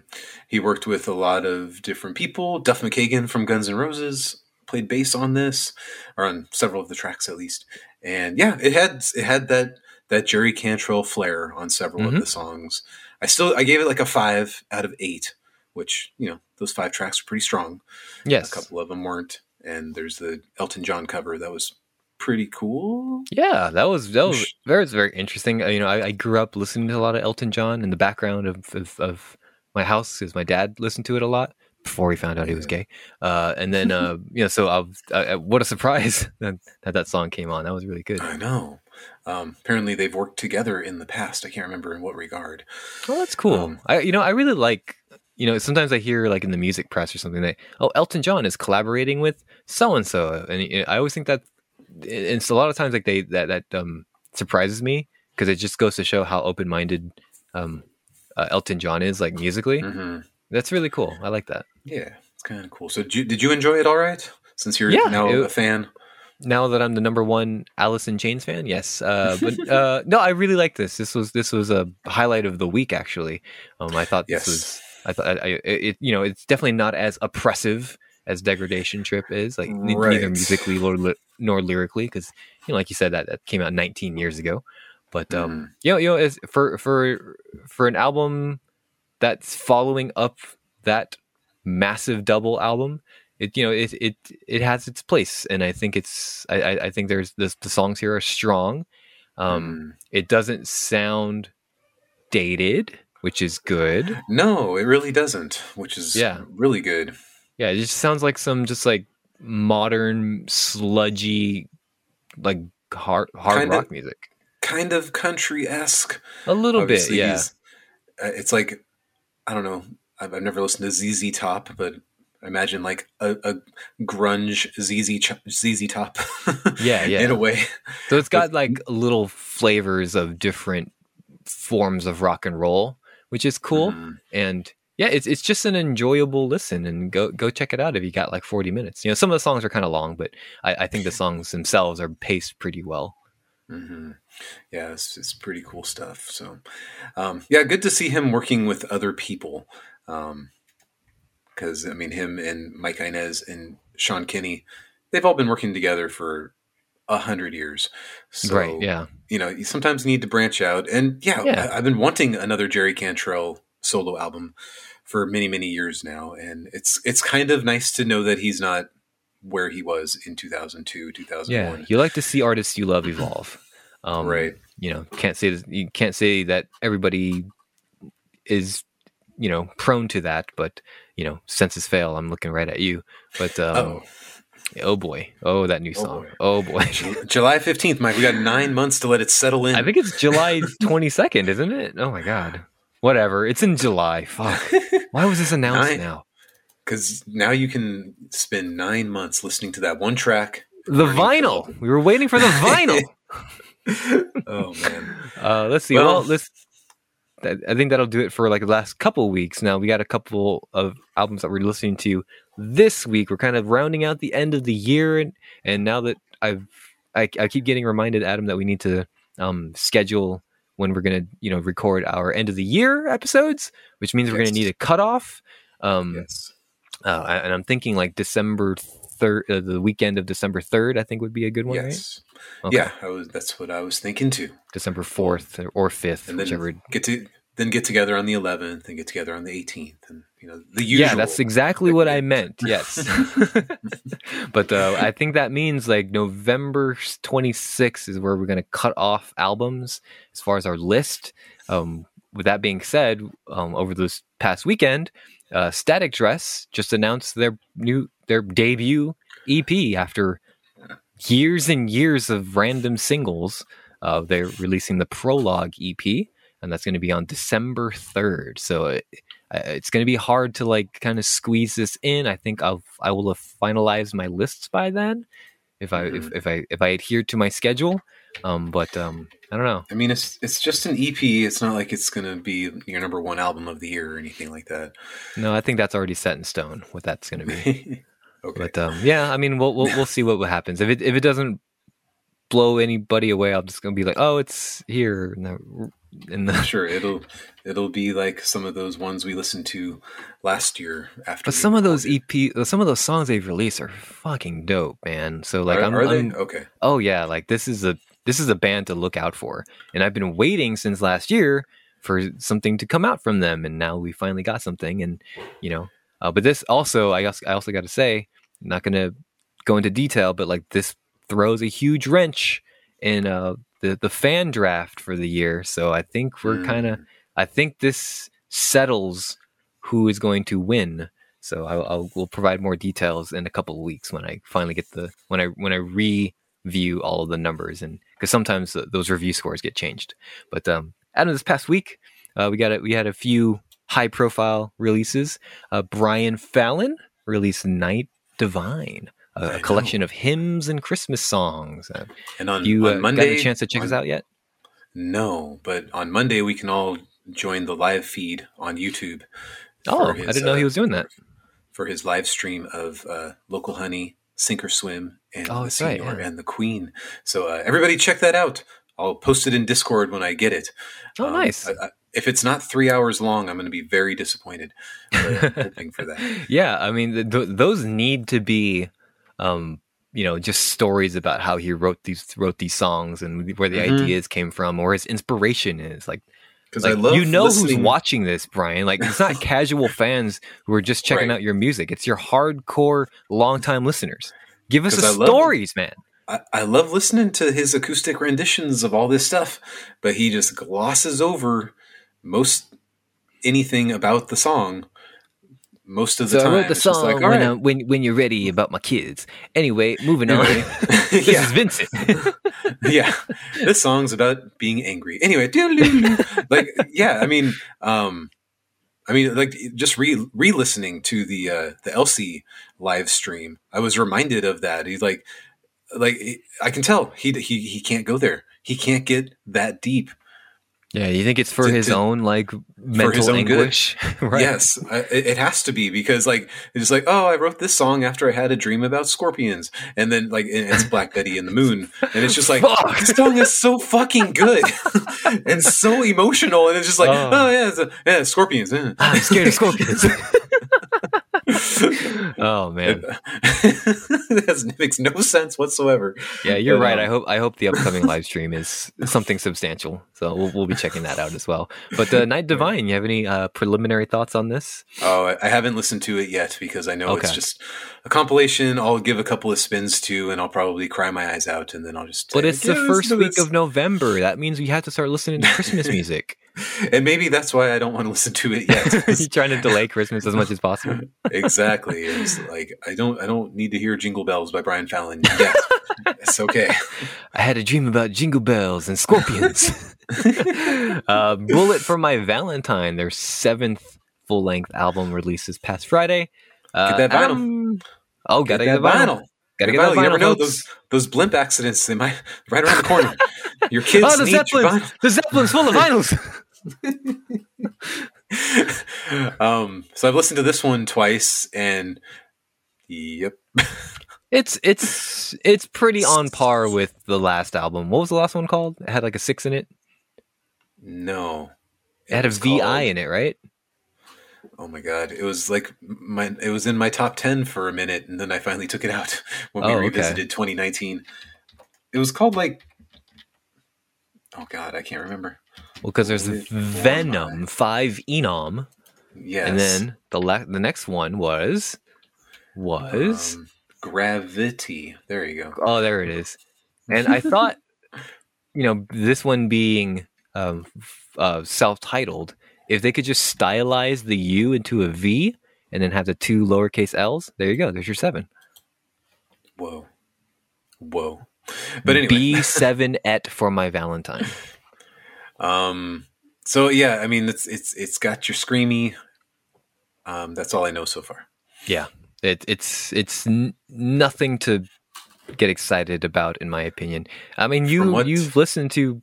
He worked with a lot of different people. Duff McKagan from Guns N' Roses played bass on this, or on several of the tracks at least. And yeah, it had it had that that Jerry Cantrell flair on several Mhm. of the songs. I still I gave it like a five out of eight, which you know those five tracks are pretty strong. Yes. A couple of them weren't, and there's the Elton John cover that was pretty cool. Yeah, that was that was very very interesting. Uh, You know, I, I grew up listening to a lot of Elton John in the background of of, of my house because my dad listened to it a lot before he found out he was gay. Uh, and then uh, [LAUGHS] you know, so I, was- I, I- what a surprise [LAUGHS] that, that that song came on. That was really good. I know. Um, apparently, they've worked together in the past. I can't remember in what regard. Oh, that's cool. Um, I you know I really like you know sometimes I hear like in the music press or something that oh Elton John is collaborating with so and so, and I always think that and it's a lot of times like they that that um surprises me because it just goes to show how open minded um uh, Elton John is like musically. hmm That's really cool. I like that. Yeah, it's kind of cool. So, did you, did you enjoy it all right? Since you're Yeah, now it- a fan. Now that I'm the number one Alice in Chains fan, yes. Uh, but [LAUGHS] uh, no, I really like this. This was this was a highlight of the week actually. Um, I thought Yes. this was I thought I, it you know it's definitely not as oppressive as Degradation Trip is like Right. neither musically nor, nor lyrically because you know like you said that, that came out 19 years ago. But um, Mhm. you know you know as for for for an album that's following up that massive double album it you know it it it has its place and i think it's i i, I think there's this, the songs here are strong um Mm. it doesn't sound dated which is good no, it really doesn't, which is Yeah. really good. yeah it just sounds like some just like modern sludgy like hard hard Kinda- rock music Kind of country esque. a little bit yeah Uh, it's like I don't know. I've, I've never listened to ZZ Top, but I imagine like a, a grunge ZZ Ch- ZZ Top. [LAUGHS] Yeah, yeah. In a way, So it's got like little flavors of different forms of rock and roll, which is cool. Mhm. And yeah, it's it's just an enjoyable listen and go go check it out if you got like 40 minutes. You know, some of the songs are kind of long, but I, I think the [LAUGHS] songs themselves are paced pretty well. Mm-hmm. Yeah, it's, it's pretty cool stuff. So, um, yeah, good to see him working with other people. Because I mean, him and Mike Inez and Sean Kinney, they've all been working together for a hundred years. So, right. Yeah. you know, you sometimes need to branch out. And yeah, Yeah. I, I've been wanting another Jerry Cantrell solo album for many, many years now, and it's it's kind of nice to know that he's not where he was in 2002, 2001. Yeah. You like to see artists you love evolve. [CLEARS THROAT] Um, right. You know, can't say you can't say that everybody is you know prone to that, but you know, senses fail. I'm looking right at you. But um, Oh, Oh boy. Oh, that new Oh, song. boy. Oh boy. [LAUGHS] July 15th, Mike. We got nine months to let it settle in. I think it's July 22nd, isn't it? Oh my god. Whatever. It's in July. Fuck. Why was this announced Nine- now? Because now you can spend nine months listening to that one track. The vinyl. We were waiting for the [LAUGHS] vinyl. Oh, man. Uh, let's see. Well- Well, let's. I I think that'll do it for like the last couple weeks. Now we got a couple of albums that we're listening to this week. We're kind of rounding out the end of the year, and, and now that I've, I, I keep getting reminded, Adam, that we need to um, schedule when we're gonna, you know, record our end of the year episodes, which means we're Yes. gonna need a cutoff. Um, Yes. uh, and I'm thinking like December third, uh, the weekend of December third, I think would be a good one, right? Okay. Yeah, I was, that's what I was thinking too. December fourth or fifth, And then whichever. get to then get together on the 11th and get together on the 18th and you know the usual. Yeah, that's exactly what I meant. Yes, [LAUGHS] [LAUGHS] but uh, I think that means like November 26th is where we're going to cut off albums as far as our list. Um, with that being said, um, over this past weekend, uh, Static Dress just announced their new their debut EP after years and years of random singles. Uh, they're releasing the Prologue EP, and that's going to be on December third. So it, it's going to be hard to like kind of squeeze this in. I think I'll I will have finalized my lists by then if I mm-hmm. if, if I if I adhere to my schedule. Um, but um, I don't know. I mean, it's it's just an EP. It's not like it's going to be your number one album of the year or anything like that. No, I think that's already set in stone what that's going to be. [LAUGHS] okay. But um, yeah, I mean, we'll we'll, we'll see what happens. If it if it doesn't blow anybody away, I'm just going to be like, oh, it's here in the sure it'll it'll be like some of those ones we listened to last year after but some of those ep some of those songs they've released are fucking dope man. So like are, I'm, are I'm, okay. oh yeah like this is a this is a band to look out for and i've been waiting since last year for something to come out from them and now we finally got something and you know uh, but this also i guess i also got to say I'm not gonna go into detail but like this throws a huge wrench in uh the the fan draft for the year. So I think we're mm. kind of I think this settles who is going to win. So I, I'll we'll provide more details in a couple of weeks when I finally get the when I when I review all of the numbers and because sometimes those review scores get changed. But um, out of this past week, uh, we got a, we had a few high profile releases. Uh, Brian Fallon released Night Divine a, collection of hymns and Christmas songs. Uh, and on, you on uh, Monday, got a chance to check on, us out yet? No, but on Monday we can all join the live feed on YouTube. Oh, his, I didn't know uh, he was doing that for his live stream of uh, local honey, sink or swim, and oh, the Senior right, yeah. and the Queen. So uh, everybody check that out. I'll post it in Discord when I get it. Oh, um, nice. I, I, if it's not three hours long, I'm going to be very disappointed. hoping for that. [LAUGHS] Yeah, I mean, th- those need to be um, you know, just stories about how he wrote these wrote these songs and where the mm-hmm. ideas came from or his inspiration is. Like, because like, I love you know listening. who's watching this, Brian. Like, it's not [LAUGHS] casual fans who are just checking right. out your music. It's your hardcore, longtime listeners. Give us the stories, man. I, I love listening to his acoustic renditions of all this stuff, but he just glosses over most anything about the song most of the so time. I wrote the song like, when, right. when, when you're ready about my kids. Anyway, moving on. [LAUGHS] [LAUGHS] this is Vincent. [LAUGHS] yeah, this song's about being angry. Anyway, like yeah, I mean, um, I mean, like just re re listening to the uh, the Elsie live stream, I was reminded of that. He's like, like I can tell he he he can't go there. He can't get that deep yeah, you think it's for to, his to, own like mental anguish? [LAUGHS] right. Yes, I, it has to be because like it's like oh, I wrote this song after I had a dream about scorpions, and then like it's Black Betty and the Moon, and it's just like [LAUGHS] this song is so fucking good [LAUGHS] and so emotional, and it's just like oh, oh yeah, a, yeah, scorpions. I'm scared of scorpions. [LAUGHS] oh man, [LAUGHS] that makes no sense whatsoever. Yeah, you're but, right. Um, I hope I hope the upcoming live stream is something substantial. So we'll, we'll be checking that out as well. But uh, Night [LAUGHS] Divine, you have any uh, preliminary thoughts on this? Oh, I haven't listened to it yet because I know okay. it's just a compilation. I'll give a couple of spins to, and I'll probably cry my eyes out, and then I'll just. But it's the first week of November. That means we have to start listening to Christmas music. [LAUGHS] and maybe that's why I don't want to listen to it yet. [LAUGHS] You're trying to delay Christmas as much as possible. [LAUGHS] exactly. It's like I don't I don't need to hear Jingle Bells by Brian Fallon yet. it's okay. I had a dream about jingle bells and scorpions. uh, Bullet for My Valentine, their seventh full length album releases past Friday. Uh, get that vinyl. Um, oh, gotta get, get that vinyl. vinyl. Gotta get, get that vinyl. You never know those those blimp accidents. They might right around the corner. Your kids oh, the need Zeppelins. The Zeppelin's full of vinyls. [LAUGHS] um, so I've listened to this one twice, and yep, [LAUGHS] it's it's it's pretty on par with the last album. What was the last one called? It had like a six in it. No, it, it had a VI called, in it, right? Oh my god! It was like my it was in my top ten for a minute, and then I finally took it out [LAUGHS] when we oh, revisited okay. 2019. It was called like oh god, I can't remember. Well, because there's Venom Five Enom. Yes. And then the le- the next one was was um, Gravity. There you go. Oh, there it is. And I thought, [LAUGHS] you know, this one being um, uh, self-titled, if they could just stylize the U into a V and then have the two lowercase L's, there you go. There's your seven. Whoa. Whoa. But anyway, [LAUGHS] B7 et for my Valentine. Um, so yeah, I mean, it's it's it's got your screamy. Um, that's all I know so far. Yeah, it, it's it's n- nothing to get excited about, in my opinion. I mean, you you've listened to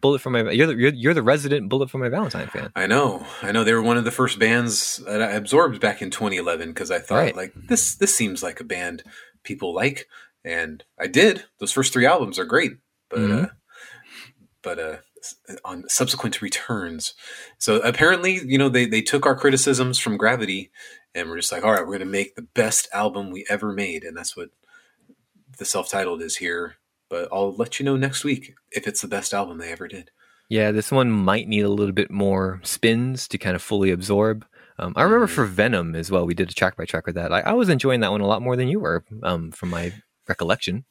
Bullet for My you're the, you're, you're the resident Bullet for My Valentine fan. I know, I know. They were one of the first bands that I absorbed back in 2011 because I thought Right. like this this seems like a band people like, and I did. Those first three albums are great, but Mhm. uh, but uh, on subsequent returns, so apparently, you know, they they took our criticisms from Gravity, and we're just like, all right, we're gonna make the best album we ever made, and that's what the self-titled is here. But I'll let you know next week if it's the best album they ever did. Yeah, this one might need a little bit more spins to kind of fully absorb. Um, I remember Mhm. for Venom as well, we did a track by track with that. I, I was enjoying that one a lot more than you were, um, from my recollection.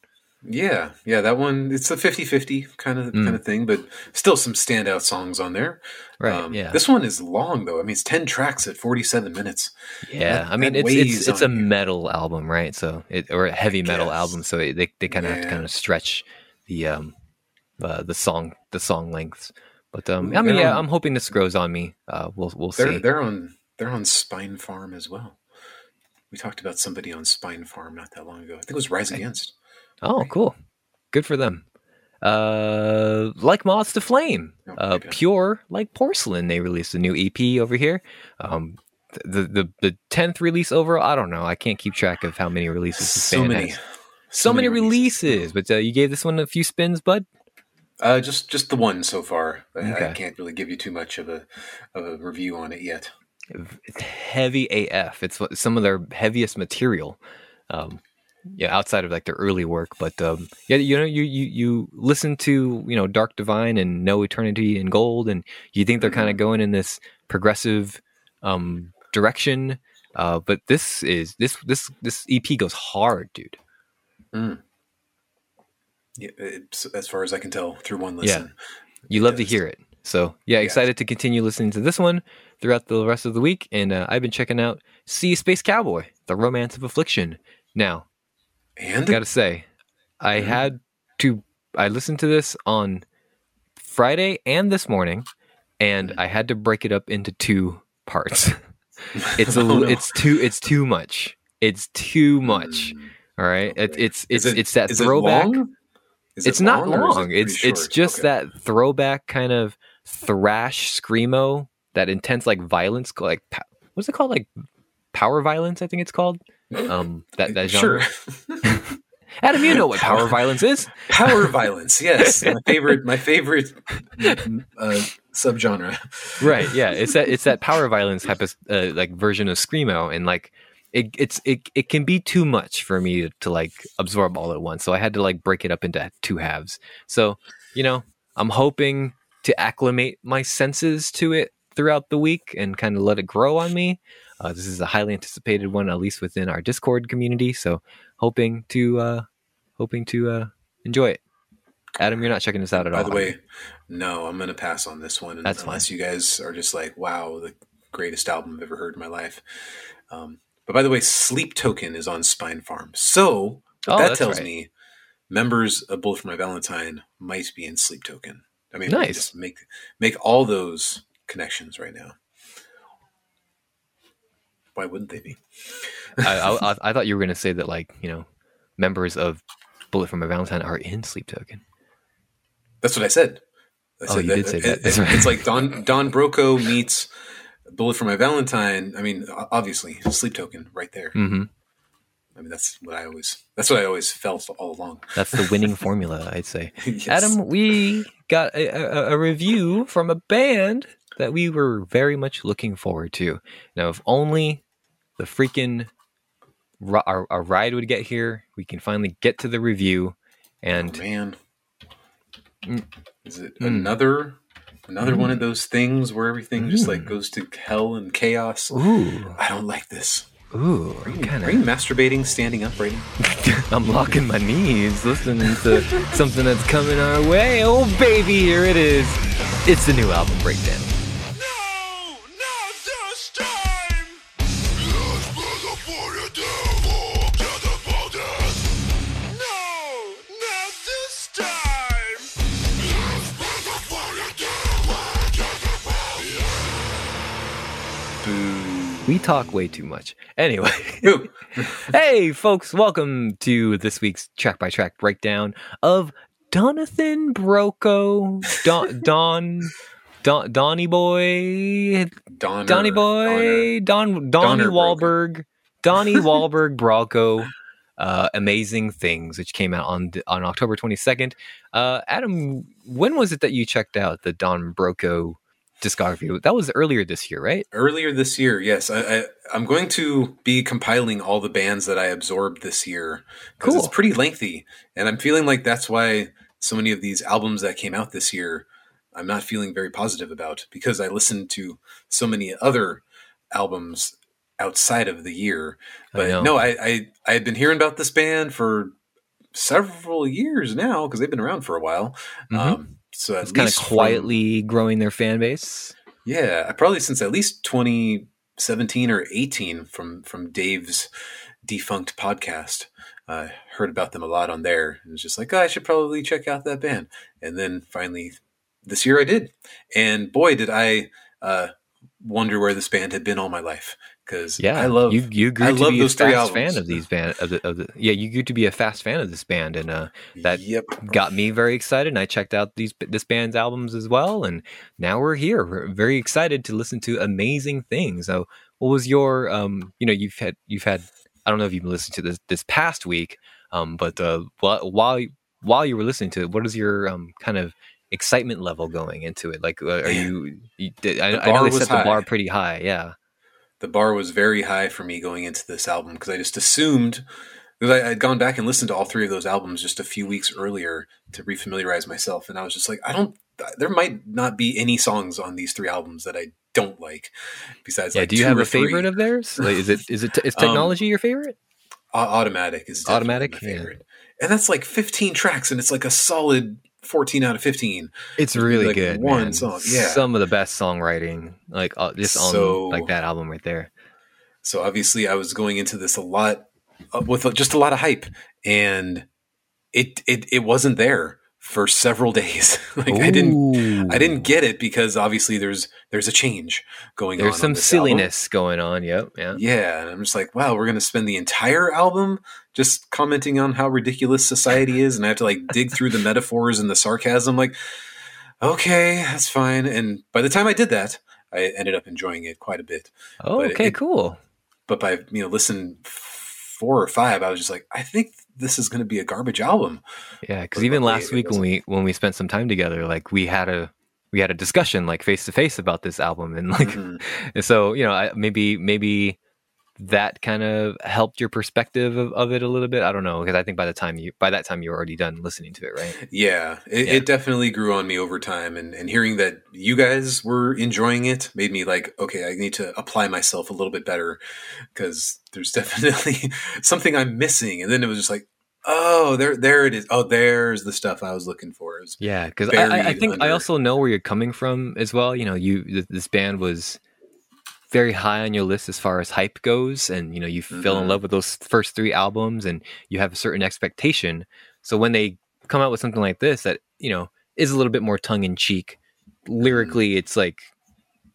Yeah, yeah, that one it's a 50-50 kind of Mm. kind of thing, but still some standout songs on there. Right? Um, yeah. This one is long though. I mean, it's 10 tracks at 47 minutes. Yeah, That- I mean it's it's it's a you. metal album, right? So it or a heavy metal album, so it, they they kind of have to kind of stretch the um uh, the song the song lengths. But um, I mean, they're yeah, on- I'm hoping this grows on me. Uh, we'll we'll They're see. they're on they're on Spinefarm as well. We talked about somebody on Spinefarm not that long ago. I think it was Rise Against. Oh, cool, good for them. Uh, like moths to flame, Oh, uh, pure like porcelain. They released a new EP over here. Um, the the the tenth release overall. I don't know. I can't keep track of how many releases. this So band many. has. So, many releases, but uh, you gave this one a few spins, bud. Uh, just just the one so far. I- I can't really give you too much of a of a review on it yet. It's heavy AF. It's what- some of their heaviest material. Um, yeah, outside of like their early work, but um, yeah, you know, you, you you listen to you know Dark Divine and No Eternity in Gold, and you think they're kind of going in this progressive um, direction. Uh, but this is this this this EP goes hard, dude. Yeah, it's, as far as I can tell through one listen, Yeah. You love to hear it. So yeah, excited to continue listening to this one throughout the rest of the week. And uh, I've been checking out Sea Space Cowboy, The Romance of Affliction. Now, And gotta say, I had to. I listened to this on Friday and this morning, and Mhm. I had to break it up into two parts. [LAUGHS] it's a, Oh, no. it's too, it's too much. It's too much. Mm. All right, it, it's it's it- it's that it throwback. long? It it's not long it long. pretty It's it's just Okay. that throwback kind of thrash screamo, that intense like violence, like what's it called? Like power violence, I think it's called. Um, that that genre. Sure. [LAUGHS] Adam, you know what power violence is. Power violence, yes, [LAUGHS] my favorite, my favorite uh, subgenre. right yeah it's that it's that power violence type of uh, like version of screamo and like it, it's it, it can be too much for me to, to like absorb all at once so i had to like break it up into two halves so you know i'm hoping to acclimate my senses to it throughout the week and kind of let it grow on me uh, this is a highly anticipated one at least within our discord community so hoping to uh hoping to uh enjoy it adam you're not checking this out at By all By the way, no, I'm going to pass on this one That's unless you guys are just like, "Wow, the greatest album I've ever heard in my life." Um, but by the way, Sleep Token is on Spinefarm, so Oh, that tells right. me members of Bullet for My Valentine might be in Sleep Token. I mean, Nice. just make make all those connections right now. Why wouldn't they be? I, I, I- thought you were going to say that, like, you know, members of Bullet for My Valentine are in Sleep Token. That's what I said. I Oh, said you did say that. it- That's it- right. It's like Don Don Broco meets Bullet for My Valentine. I mean, obviously, Sleep Token right there. hmm I mean, that's what I always that's what I always felt all along. That's the winning [LAUGHS] formula, I'd say. [LAUGHS] Yes. Adam, we got a, a, a review from a band that we were very much looking forward to. Now, if only the freaking our, our ride would get here, we can finally get to the review. And oh, man, Mm. is it Mm. another another one of those things where everything just like Mm. goes to hell and chaos? ooh, I don't like this. ooh, Are you, kind are you masturbating standing up right now? [LAUGHS] I'm locking my knees, listening to something that's coming our way. Oh, baby, here it is. It's the new album breakdown. We talk way too much. Anyway, [LAUGHS] hey, folks, welcome to this week's track by track breakdown of Donathan Broco, Don, [LAUGHS] Don, Don, Donny Boy, Donner, Donny Boy, Don, Donny Donner Broco. Wahlberg, Donny [LAUGHS] Wahlberg Broco. Uh, amazing things, which came out on on October twenty second. Uh, Adam, when was it that you checked out the Don Broco discography? That was earlier this year, right? Earlier this year, yes. I, I, I'm going to be compiling all the bands that I absorbed this year because Cool. it's pretty lengthy, and I'm feeling like that's why so many of these albums that came out this year, I'm not feeling very positive about because I listened to so many other albums outside of the year. But know. no, I, I I had been hearing about this band for several years now because they've been around for a while. Mhm. Um, so It's kind of least from- quietly growing their fan base. yeah, probably since at least 2017 or 18 from from Dave's defunct podcast. I heard about them a lot on there. It was just like, oh, I should probably check out that band. And then finally, this year I did. And boy, did I uh, wonder where this band had been all my life. Because Yeah, I love you. You grew I to love be those a three fast albums. fan of these band. Of the, of the, yeah, you grew to be a fast fan of this band, and uh, that Yep. got me very excited. And I checked out these this band's albums as well, and now we're here. We're very excited to listen to amazing things. So, what was your um? You know, you've had you've had. I don't know if you've listened to this this past week, um, but uh, while while you were listening to it, what is your um kind of excitement level going into it? Like, uh, are you? you did, I, I know they set the bar pretty high. Yeah. The bar was very high for me going into this album because I just assumed because I had gone back and listened to all three of those albums just a few weeks earlier to refamiliarize myself, and I was just like, I don't. There might not be any songs on these three albums that I don't like. Besides, Yeah. like do you have a favorite of theirs? [LAUGHS] Like, is it is it is Um, technology your favorite? Automatic is Automatic? my Yeah. favorite, and that's like 15 tracks, and it's like a solid 14 out of 15. It's really like good. one man. song, yeah. Some of the best songwriting, like uh, just on So- like that album right there. So obviously, I was going into this a lot uh, with just a lot of hype, and it it it wasn't there for several [LAUGHS] days. like I didn't I didn't get it because obviously there's there's a change going on. There's some this album. silliness going on. Yep. Yeah. Yeah, and I'm just like, wow, we're gonna spend the entire album just commenting on how ridiculous society is, and I have to like dig through the metaphors and the sarcasm. Like, okay, that's fine. And by the time I did that, I ended up enjoying it quite a bit. Oh, But okay. it- cool. But by you know, listen four or five, I was just like, I think this is gonna be a garbage album. Yeah, because even last week when we when we spent some time together, like we had a we had a discussion like face to face about this album, and like Mhm. and [LAUGHS] so you know I, maybe maybe that kind of helped your perspective of, of it a little bit. I don't know because I think by the time you by that time you were already done listening to it, right? Yeah, it, Yeah. it definitely grew on me over time, and, and hearing that you guys were enjoying it made me like, okay, I need to apply myself a little bit better because there's [LAUGHS] definitely something I'm missing. And then it was just like, oh, there, there it is. Oh, there's the stuff I was looking for. Was- Yeah, because I, I, think I also know where you're coming from as well. You know, you this band was very high on your list as far as hype goes, and you know you fell in Mhm. love with those first three albums, and you have a certain expectation. So when they come out with something like this, that you know is a little bit more tongue in cheek, lyrically, it's like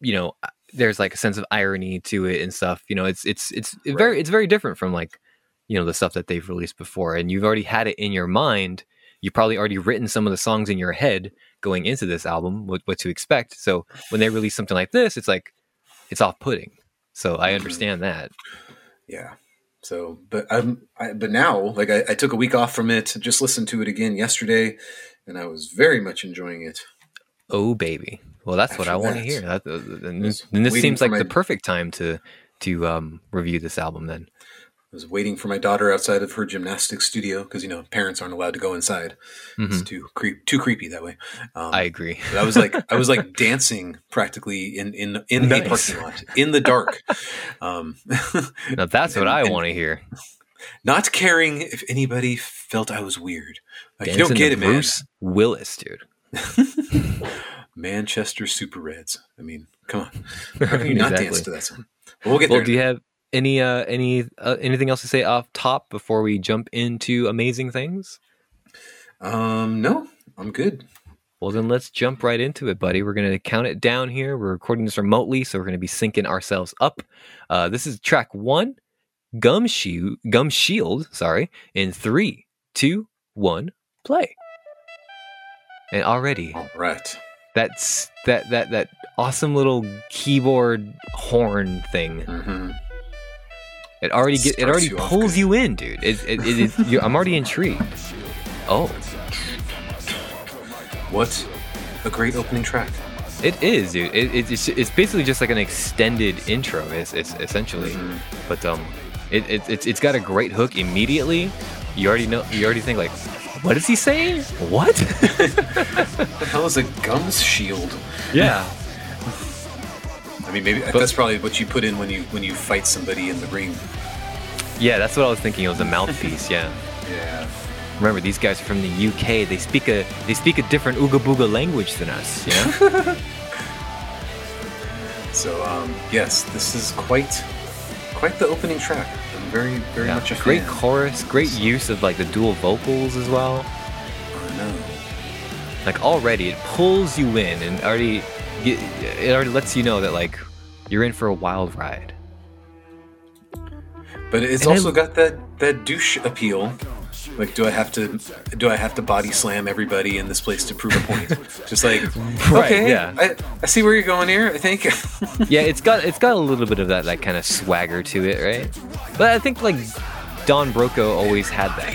you know there's like a sense of irony to it and stuff. You know, it's it's it's Right. very it's very different from like you know the stuff that they've released before, and you've already had it in your mind. You've probably already written some of the songs in your head going into this album, what, what to expect. So when they release something like this, it's like it's off-putting. So I Mhm. understand that. yeah. So, but I'm, I, but now, like, I, I took a week off from it, just listened to it again yesterday, and I was very much enjoying it. Oh baby. Well, that's what After I want to hear. That, uh, and this, and this seems like my- the perfect time to to um, review this album. Then I was waiting for my daughter outside of her gymnastics studio because you know parents aren't allowed to go inside. It's Mhm. too creep, too creepy that way. Um, I agree. but I was like, I was like [LAUGHS] dancing practically in in in Nice. a parking lot in the dark, um, [LAUGHS] Now that's what [LAUGHS] I want to hear. not caring if anybody felt I was weird. Like you don't get it, man. Bruce Willis, dude. Manchester Super Reds. I mean, come on, how can you not dance to that song? We'll get Well, there. do you have any uh, any uh, anything else to say off top before we jump into amazing things? um, no, I'm good. Well, then let's jump right into it, buddy. We're going to count it down here. We're recording this remotely, so we're going to be syncing ourselves up. Uh, this is track one, Gum Shield, Gum Shield, sorry, in three, two, one, play. And already, All right. that's that that that awesome little keyboard horn thing. hmm It already get it already you pulls you in, dude. It, it, it is. You're, I'm already intrigued. Oh, What a great opening track. it is, dude. It, it, it's it's basically just like an extended intro. It's, it's essentially, Mhm. but um, it, it it's it's got a great hook immediately. You already know. You already think like, what is he saying? What? [LAUGHS] the hell is a gums shield? yeah. [LAUGHS] I mean, maybe that's probably what you put in when you when you fight somebody in the ring. Yeah, that's what I was thinking. It was a mouthpiece. Yeah. [LAUGHS] Yeah. Remember, these guys are from the UK. They speak a they speak a different ooga booga language than us. You know? [LAUGHS] So um, yes, this is quite quite the opening track. I'm very very Yeah. much a Great fan. chorus. Great use of like the dual vocals as well. I know. Like already, it pulls you in and already it already lets you know that like you're in for a wild ride. But it's And I- also got that that douche appeal. Like, do I have to do I have to body slam everybody in this place to prove a point? [LAUGHS] Just like, Right, okay, yeah. I, I see where you're going here. I think. [LAUGHS] Yeah, it's got it's got a little bit of that like kind of swagger to it, right? But I think like Don Broco always had that.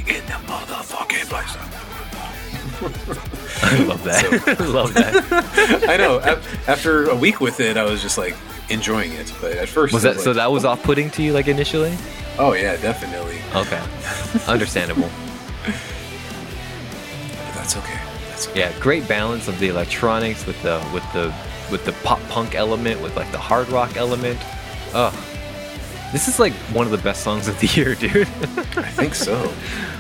[LAUGHS] in the motherfucking place. I love that. [LAUGHS] love that. [LAUGHS] I know. af- After a week with it, I was just like enjoying it. But at first, Was that so? like, That was off-putting to you like initially? Oh yeah, definitely. Okay, understandable. [LAUGHS] But that's okay. That's okay. Yeah, great balance of the electronics with the with the with the pop punk element with like the hard rock element. Oh, this is like one of the best songs of the year, dude. [LAUGHS] I think so.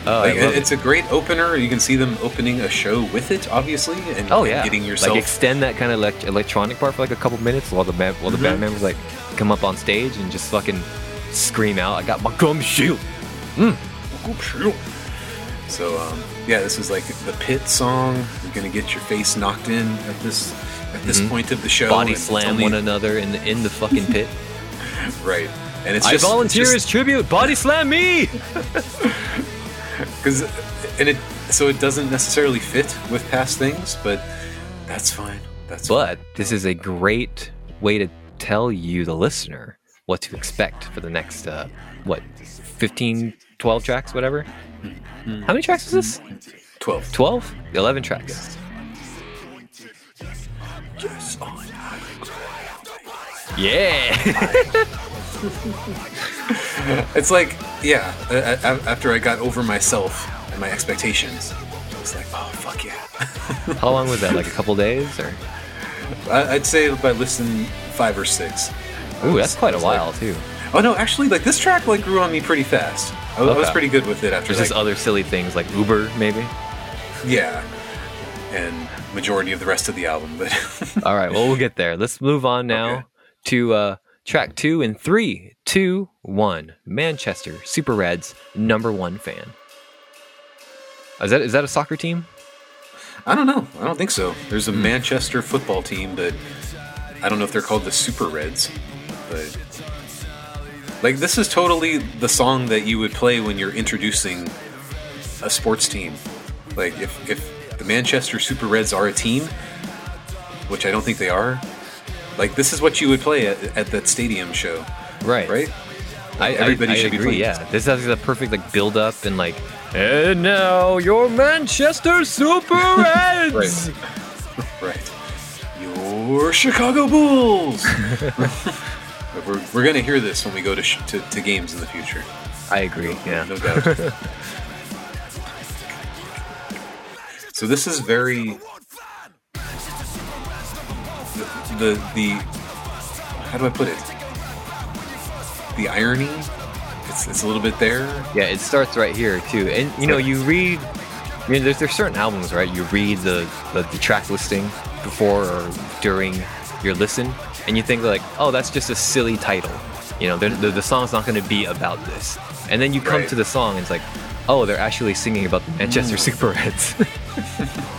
Oh, like, I it- it's a great opener. You can see them opening a show with it, obviously, and, Oh yeah, getting yourself. like extend that kind of elect- electronic part for like a couple minutes while the band, while the Mhm. band members like come up on stage and just fucking scream out, "I got my gum shield." So um, yeah, this is like the pit song. You're gonna get your face knocked in at this at this Mhm. point of the show. Body it's slam only- one another in the in the fucking pit. [LAUGHS] right, and it's I just volunteer it's as tribute. Body slam me. [LAUGHS] because and it so it doesn't necessarily fit with past things, but that's fine. That's But this is a great way to tell you, the listener, what to expect for the next, uh, what, 15, 12 tracks, whatever? How many tracks is this? twelve. 12? 11 tracks. On. Yeah! [LAUGHS] [LAUGHS] It's like yeah. After I got over myself and my expectations, I was like, oh fuck yeah. [LAUGHS] How long was that? Like a couple days? Or? I'd say by listen five or six. Ooh, was- that's quite a was like- while, too. Oh no, actually, like this track like grew on me pretty fast. I, was- I was pretty good with it after There's like just other silly things like Uber, maybe? yeah, and majority of the rest of the album. But [LAUGHS] All right, well, we'll get there. Let's move on now Okay. to uh, track two in three, two, one. Manchester Super Reds number one fan. Is that is that a soccer team? I don't know. I don't think so. There's a. Manchester football team, but I don't know if they're called the Super Reds. But like this is totally the song that you would play when you're introducing a sports team. Like if if the Manchester Super Reds are a team, which I don't think they are. Like this is what you would play at, at that stadium show, Right. right? I, Everybody I, I should be agree. playing Yeah, this. has the perfect like build up and like. And now your Manchester Super [LAUGHS] Reds. Right. Your Chicago Bulls. [LAUGHS] we're, we're gonna hear this when we go to, sh- to to games in the future. I agree. Yeah. No doubt. [LAUGHS] so this is very the, the how do I put it? The irony. It's it's a little bit there. Yeah, it starts right here too, and you know you read. I mean, there's there's certain albums, right? You read the, the the track listing before or during your listen, and you think like, oh, that's just a silly title. You know, the the, song's not going to be about this, and then you come Right. to the song, and it's like, oh, they're actually singing about the Manchester mm. Super Reds. [LAUGHS]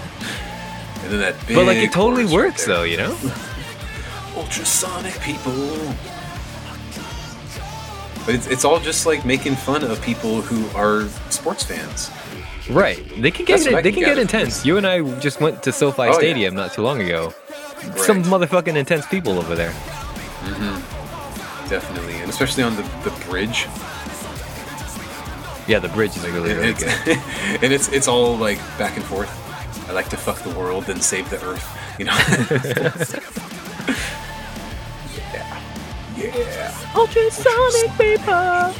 And then that big but like it totally chorus right works though, you know? Ultrasonic people. But it's, it's all just like making fun of people who are sports fans. Right. They can get they can get intense. You and I just went to SoFi Oh, yeah. Stadium not too long ago. Some motherfucking intense people over there. Mm-hmm. Definitely, and especially on the, the bridge. Yeah, the bridge is really really it's, good. [LAUGHS] and it's it's all like back and forth. I like to fuck the world, and save the earth. You know. [LAUGHS] [LAUGHS] yeah. Yeah. Ultrasonic people.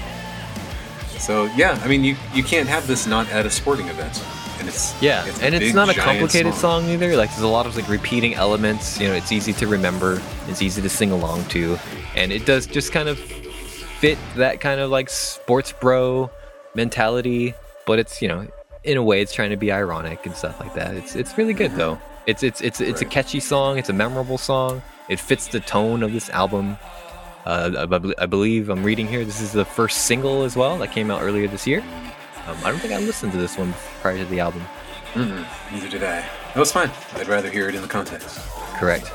So yeah, I mean, you you can't have this not at a sporting event, and it's Yeah, a and it's big, not a complicated song. either. Like there's a lot of like repeating elements. You know, it's easy to remember. It's easy to sing along to, and it does just kind of fit that kind of like sports bro mentality. But it's you know, in a way, it's trying to be ironic and stuff like that. It's it's really good though. It's it's it's it's a Right. catchy song. It's a memorable song. It fits the tone of this album. Uh, I, I believe I'm reading here. This is the first single as well that came out earlier this year. Um, I don't think I listened to this one prior to the album. Mm-mm, neither did I. No, it's fine. I'd rather hear it in the context. Correct.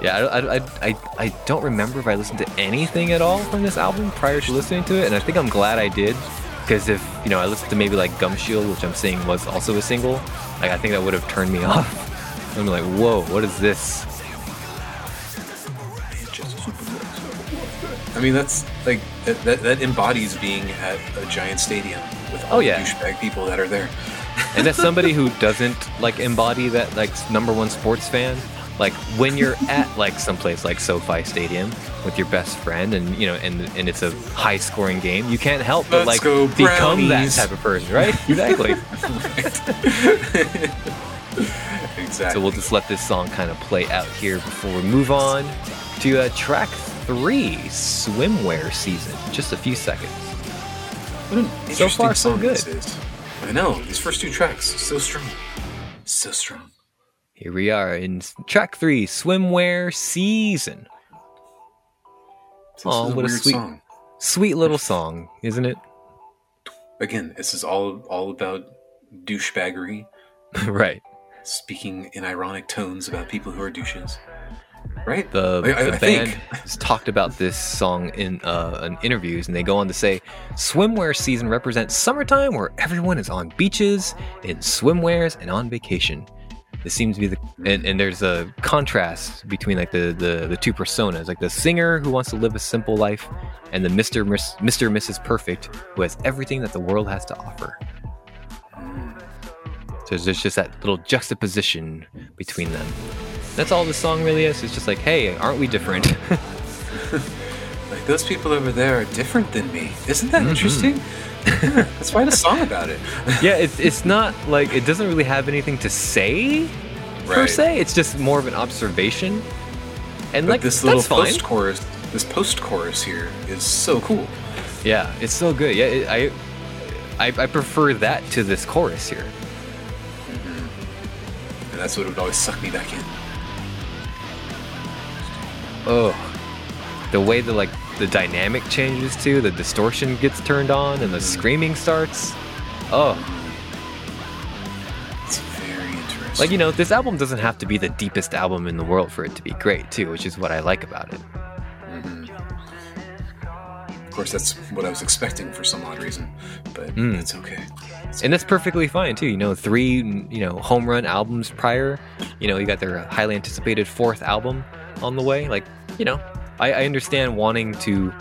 Yeah, I, I, I, I, I don't remember if I listened to anything at all from this album prior to listening to it, and I think I'm glad I did. Because if you know, I listened to maybe like Gum Shield, which I'm saying was also a single, like I think that would have turned me [LAUGHS] off. I'm like, whoa, what is this? I mean, that's like that, that, that embodies being at a giant stadium with all Oh, yeah. the douchebag people that are there. And as somebody who [LAUGHS] doesn't like embody that like number one sports fan, like when you're [LAUGHS] at like someplace like SoFi Stadium with your best friend, and you know, and and it's a high scoring game, you can't help but Let's like go become that type of person, right? [LAUGHS] Exactly. Exactly. So we'll just let this song kind of play out here before we move on to uh, track three, swimwear season. Just a few seconds. What an So far, so good. I know these first two tracks so strong, so strong. Here we are in track three, swimwear season. This Aw, is a what a sweet- song. Sweet little song, isn't it? Again, this is all all about douchebaggery, [LAUGHS] right. speaking in ironic tones about people who are douches. Right? The, I- I- the I band think- has talked about this song in, uh, in interviews, and they go on to say, "Swimwear season represents summertime where everyone is on beaches, in swimwears, and on vacation." This seems to be the and, and there's a contrast between like the, the the two personas, like the singer who wants to live a simple life, and the Mister Mister and Mrs. Perfect who has everything that the world has to offer. So there's just that little juxtaposition between them. That's all the song really is. It's just like, hey, aren't we different? [LAUGHS] Like those people over there are different than me. Isn't Mm-hmm. that interesting? Yeah, Let's write a song about it. [LAUGHS] yeah, it's it's not like it doesn't really have anything to say per se. It's just more of an observation, and But like this little post chorus, this post chorus here is so cool. Yeah, it's so good. Yeah, it, I, I I prefer that to this chorus here. And that's what would always suck me back in. Oh, the way the like the dynamic changes too, the distortion gets turned on, and the screaming starts. Oh, It's very interesting. like you know, this album doesn't have to be the deepest album in the world for it to be great too, which is what I like about it. of course, that's what I was expecting for some odd reason, but Mm. that's okay. and that's perfectly fine too. You know, three you know home run albums prior. You know, you got their highly anticipated fourth album on the way. Like, you know, I, I understand wanting to,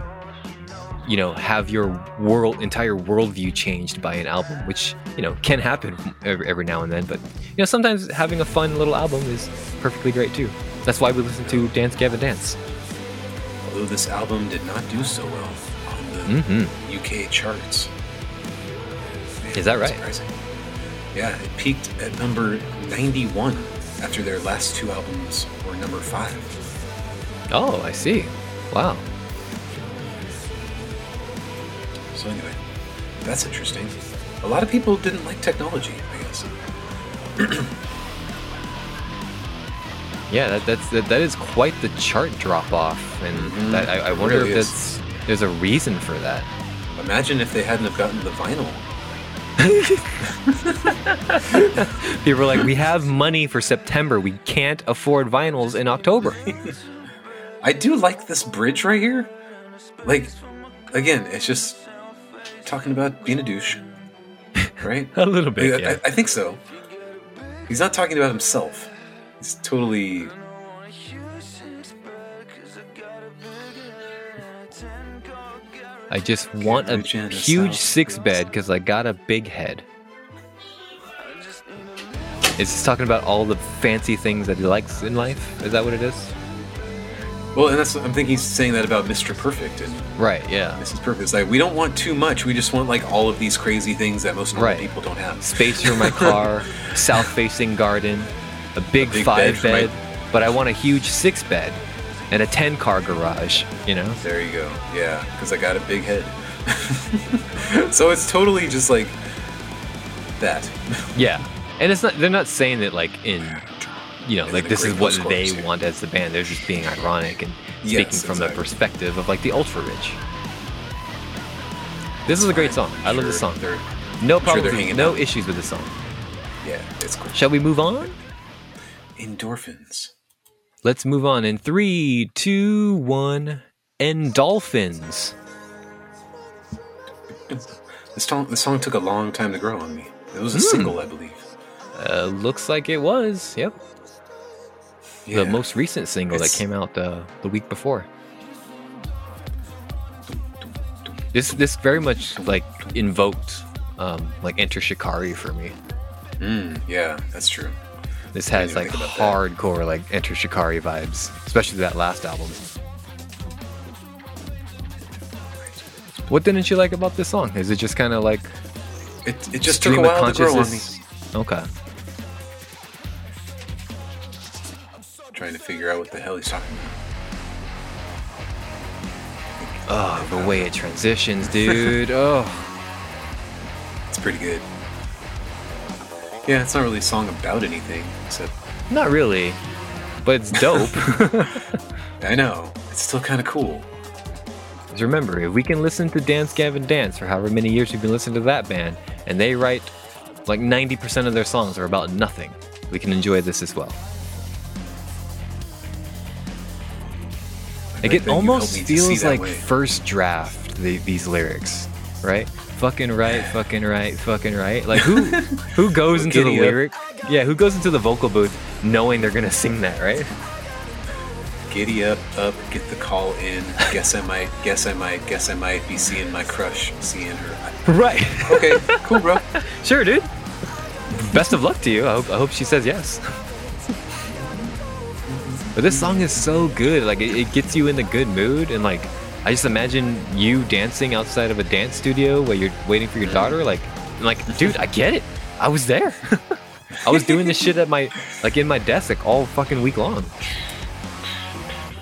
you know, have your world entire worldview changed by an album, which you know can happen every, every now and then. But you know, sometimes having a fun little album is perfectly great too. That's why we listen to Dance Gavin Dance. Although this album did not do so well on the hmm UK charts. Man, Is that right? Surprising. Yeah, it peaked at number 91 after their last two albums were number five. Oh, I see. Wow. So anyway, that's interesting. A lot of people didn't like technology, I guess. [CLEARS THROAT] Yeah, that, that's that, that is quite the chart drop off, and Mhm. that, I, I wonder really if that's there's a reason for that. Imagine if they hadn't have gotten the vinyl [LAUGHS] People were like, we have money for September. We can't afford vinyls in October. [LAUGHS] I do like this bridge right here. Like, again, it's just talking about being a douche, right? [LAUGHS] A little bit, yeah. I, I think so. He's not talking about himself. He's totally. I just want a reach in the huge six bed because I got a big head. Is this talking about all the fancy things that he likes in life? Is that what it is? Well, and that's I'm thinking he's saying that about Mr. Perfect and Right, yeah. Mrs. Perfect. It's like we don't want too much. We just want like all of these crazy things that most normal Right. people don't have. Space for my car, [LAUGHS] south facing garden, a big, A big five bed for my- bed, but I want a huge six bed and a 10 car garage, you know? There you go. Yeah, because I got a big head. [LAUGHS] so it's totally just like that. Yeah. And it's not, they're not saying that like in, you know, like this is what they too. want as the band. They're just being ironic and Yes, speaking from the exactly. perspective of like the ultra rich. This is a great song. I love this song. No problems, hanging no out. issues with the song. Yeah, it's cool. Shall we move on? Endorphins. Let's move on in three, two, one. Endolphins. This song, this song took a long time to grow on me. It was a Hmm. single, I believe. Uh, looks like it was. Yep. Yeah. The most recent single It's- that came out uh, the week before. This this very much like invoked um, like Enter Shikari for me. Mm, yeah, that's true. This has like hardcore like Enter Shikari vibes, especially that last album. What didn't you like about this song? Is it just kind of like It, it just took a while to grow on me. consciousness? Okay. Trying to figure out what the hell he's talking about. Oh, the way it transitions, dude. [LAUGHS] oh. It's pretty good. Yeah, it's not really a song about anything, except Not really, but it's dope. [LAUGHS] [LAUGHS] I know it's still kind of cool. Because remember, if we can listen to Dance Gavin Dance for however many years we've been listening to that band, and they write like 90% of their songs are about nothing, we can enjoy this as well. Like it almost help me to see feels like way. first draft the, these lyrics, right? Fucking right, fucking right, fucking right. Like who [LAUGHS] who goes into the up. lyric? Yeah, who goes into the vocal booth knowing they're gonna sing that, right? Giddy up, up, get the call in. Guess I might, guess I might, guess I might be seeing my crush, seeing her. Right. Okay, cool, bro. [LAUGHS] Sure, dude. Best of luck to you. I hope, I hope she says yes. But this song is so good. Like, it, it gets you in the good mood. And, like, I just imagine you dancing outside of a dance studio while you're waiting for your daughter. Like, like, dude, I get it. I was there. [LAUGHS] I was doing this shit at my, like, in my desk, like, all fucking week long.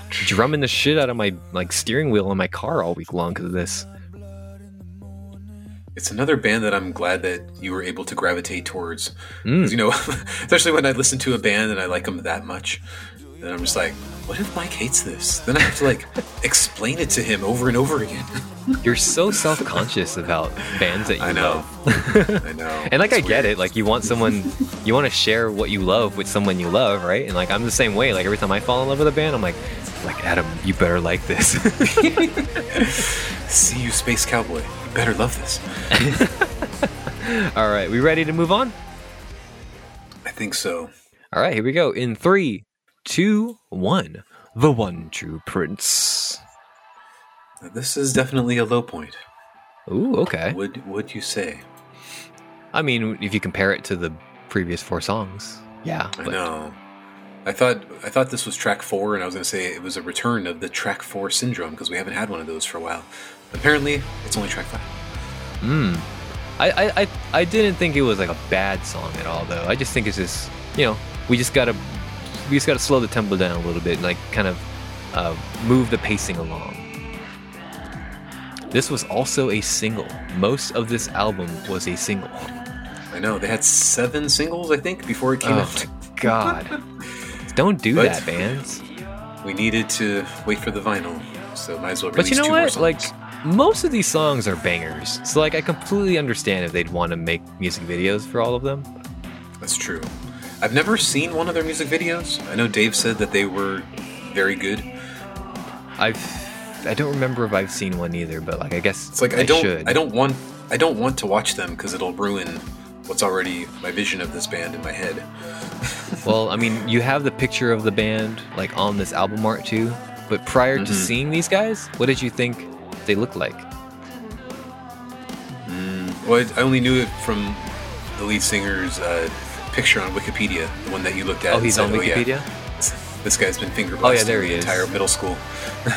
Drumming the shit out of my, like, steering wheel in my car all week long because of this. It's another band that I'm glad that you were able to gravitate towards. Mm. You know, [LAUGHS] especially when I listen to a band and I like them that much, then I'm just like, what if Mike hates this? Then I have to like [LAUGHS] explain it to him over and over again. [LAUGHS] You're so self conscious about bands that you I know. love. I know. [LAUGHS] And like I It's get it, like you want someone, you want to share what you love with someone you love, right? And like I'm the same way. Like every time I fall in love with a band, I'm like, like Adam, you better like this. See you, Space Cowboy. You better love this. All right, we ready to move on? I think so. All right, here we go. In three, two, one. The one true prince. This is definitely a low point. Ooh, okay. Would would you say? I mean, if you compare it to the previous four songs, yeah. I but- know. I thought I thought this was track four, and I was going to say it was a return of the track four syndrome because we haven't had one of those for a while. Apparently, it's only track five. Mm. I, I, I, I didn't think it was like a bad song at all, though. I just think it's just, you know, we just gotta, we just gotta slow the tempo down a little bit and like kind of uh, move the pacing along. This was also a single. Most of this album was a single. I know they had seven singles, I think, before it came Oh out. god! [LAUGHS] Don't do But- that, bands. We needed to wait for the vinyl, so might as well Release But you know what? Like, most of these songs are bangers. So like I completely understand if they'd want to make music videos for all of them. That's true. I've never seen one of their music videos. I know Dave said that they were very good. I've I don't remember if I've seen one either, but like I guess It's like I, don't should. I don't want I don't want to watch them because it'll ruin what's already my vision of this band in my head. [LAUGHS] Well, I mean, you have the picture of the band like on this album art too. But prior to Mhm. seeing these guys, what did you think they looked like? Well, I I only knew it from the lead singer's uh, picture on Wikipedia, the one that you looked at. Oh, he's said, on yeah, Wikipedia. this guy's been finger Oh, yeah, there the is. entire middle school. [LAUGHS]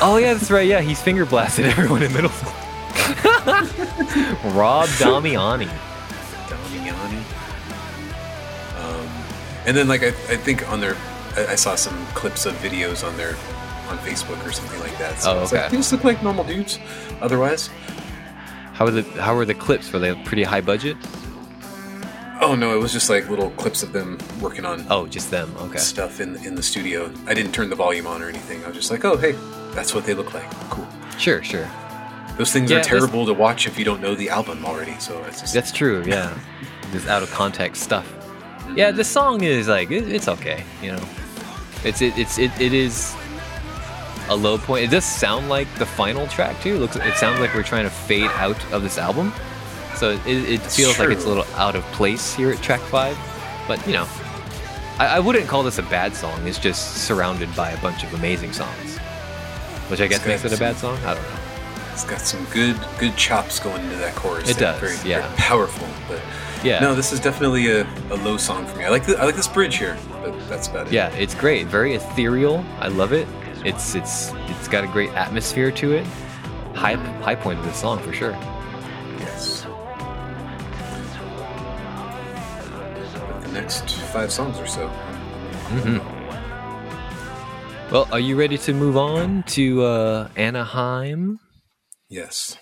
Oh yeah, that's right. Yeah, he's finger blasted [LAUGHS] everyone in middle school. [LAUGHS] Rob Damiani. Damiani. Um, and then, like, I, I think on their, I, I saw some clips of videos on their, on Facebook or something like that. So Oh, it's like, okay. they just look like normal dudes. Otherwise, How were the How were the clips? Were they pretty high budget? Oh no, it was just like little clips of them working on Oh, just them. Okay. stuff in in the studio. I didn't turn the volume on or anything. I was just like, oh hey, that's what they look like. Cool. Sure, sure. Those things Yeah, are terrible to watch if you don't know the album already. So it's just That's true. Yeah. [LAUGHS] Just out of context stuff. Mm-hmm. Yeah, the song is like it, it's okay. You know, it's it, it's it, it is a low point. It does sound like the final track too. Looks it sounds like we're trying to fade out of this album. So it, it feels like it's a little out of place here at track five. But you know, I, I wouldn't call this a bad song. It's just surrounded by a bunch of amazing songs, which I guess makes it a bad song. I don't know. it's got some good good chops going into that chorus. It does, Very, yeah. very powerful. But Yeah. no, this is definitely a, a low song for me. I like the, I like this bridge here, but that's about it. Yeah, it's great. Very ethereal. I love it. It's it's it's got a great atmosphere to it. High high point of the song for sure. Next five songs or so. hmm Well, are you ready to move on to uh, Anaheim? Yes.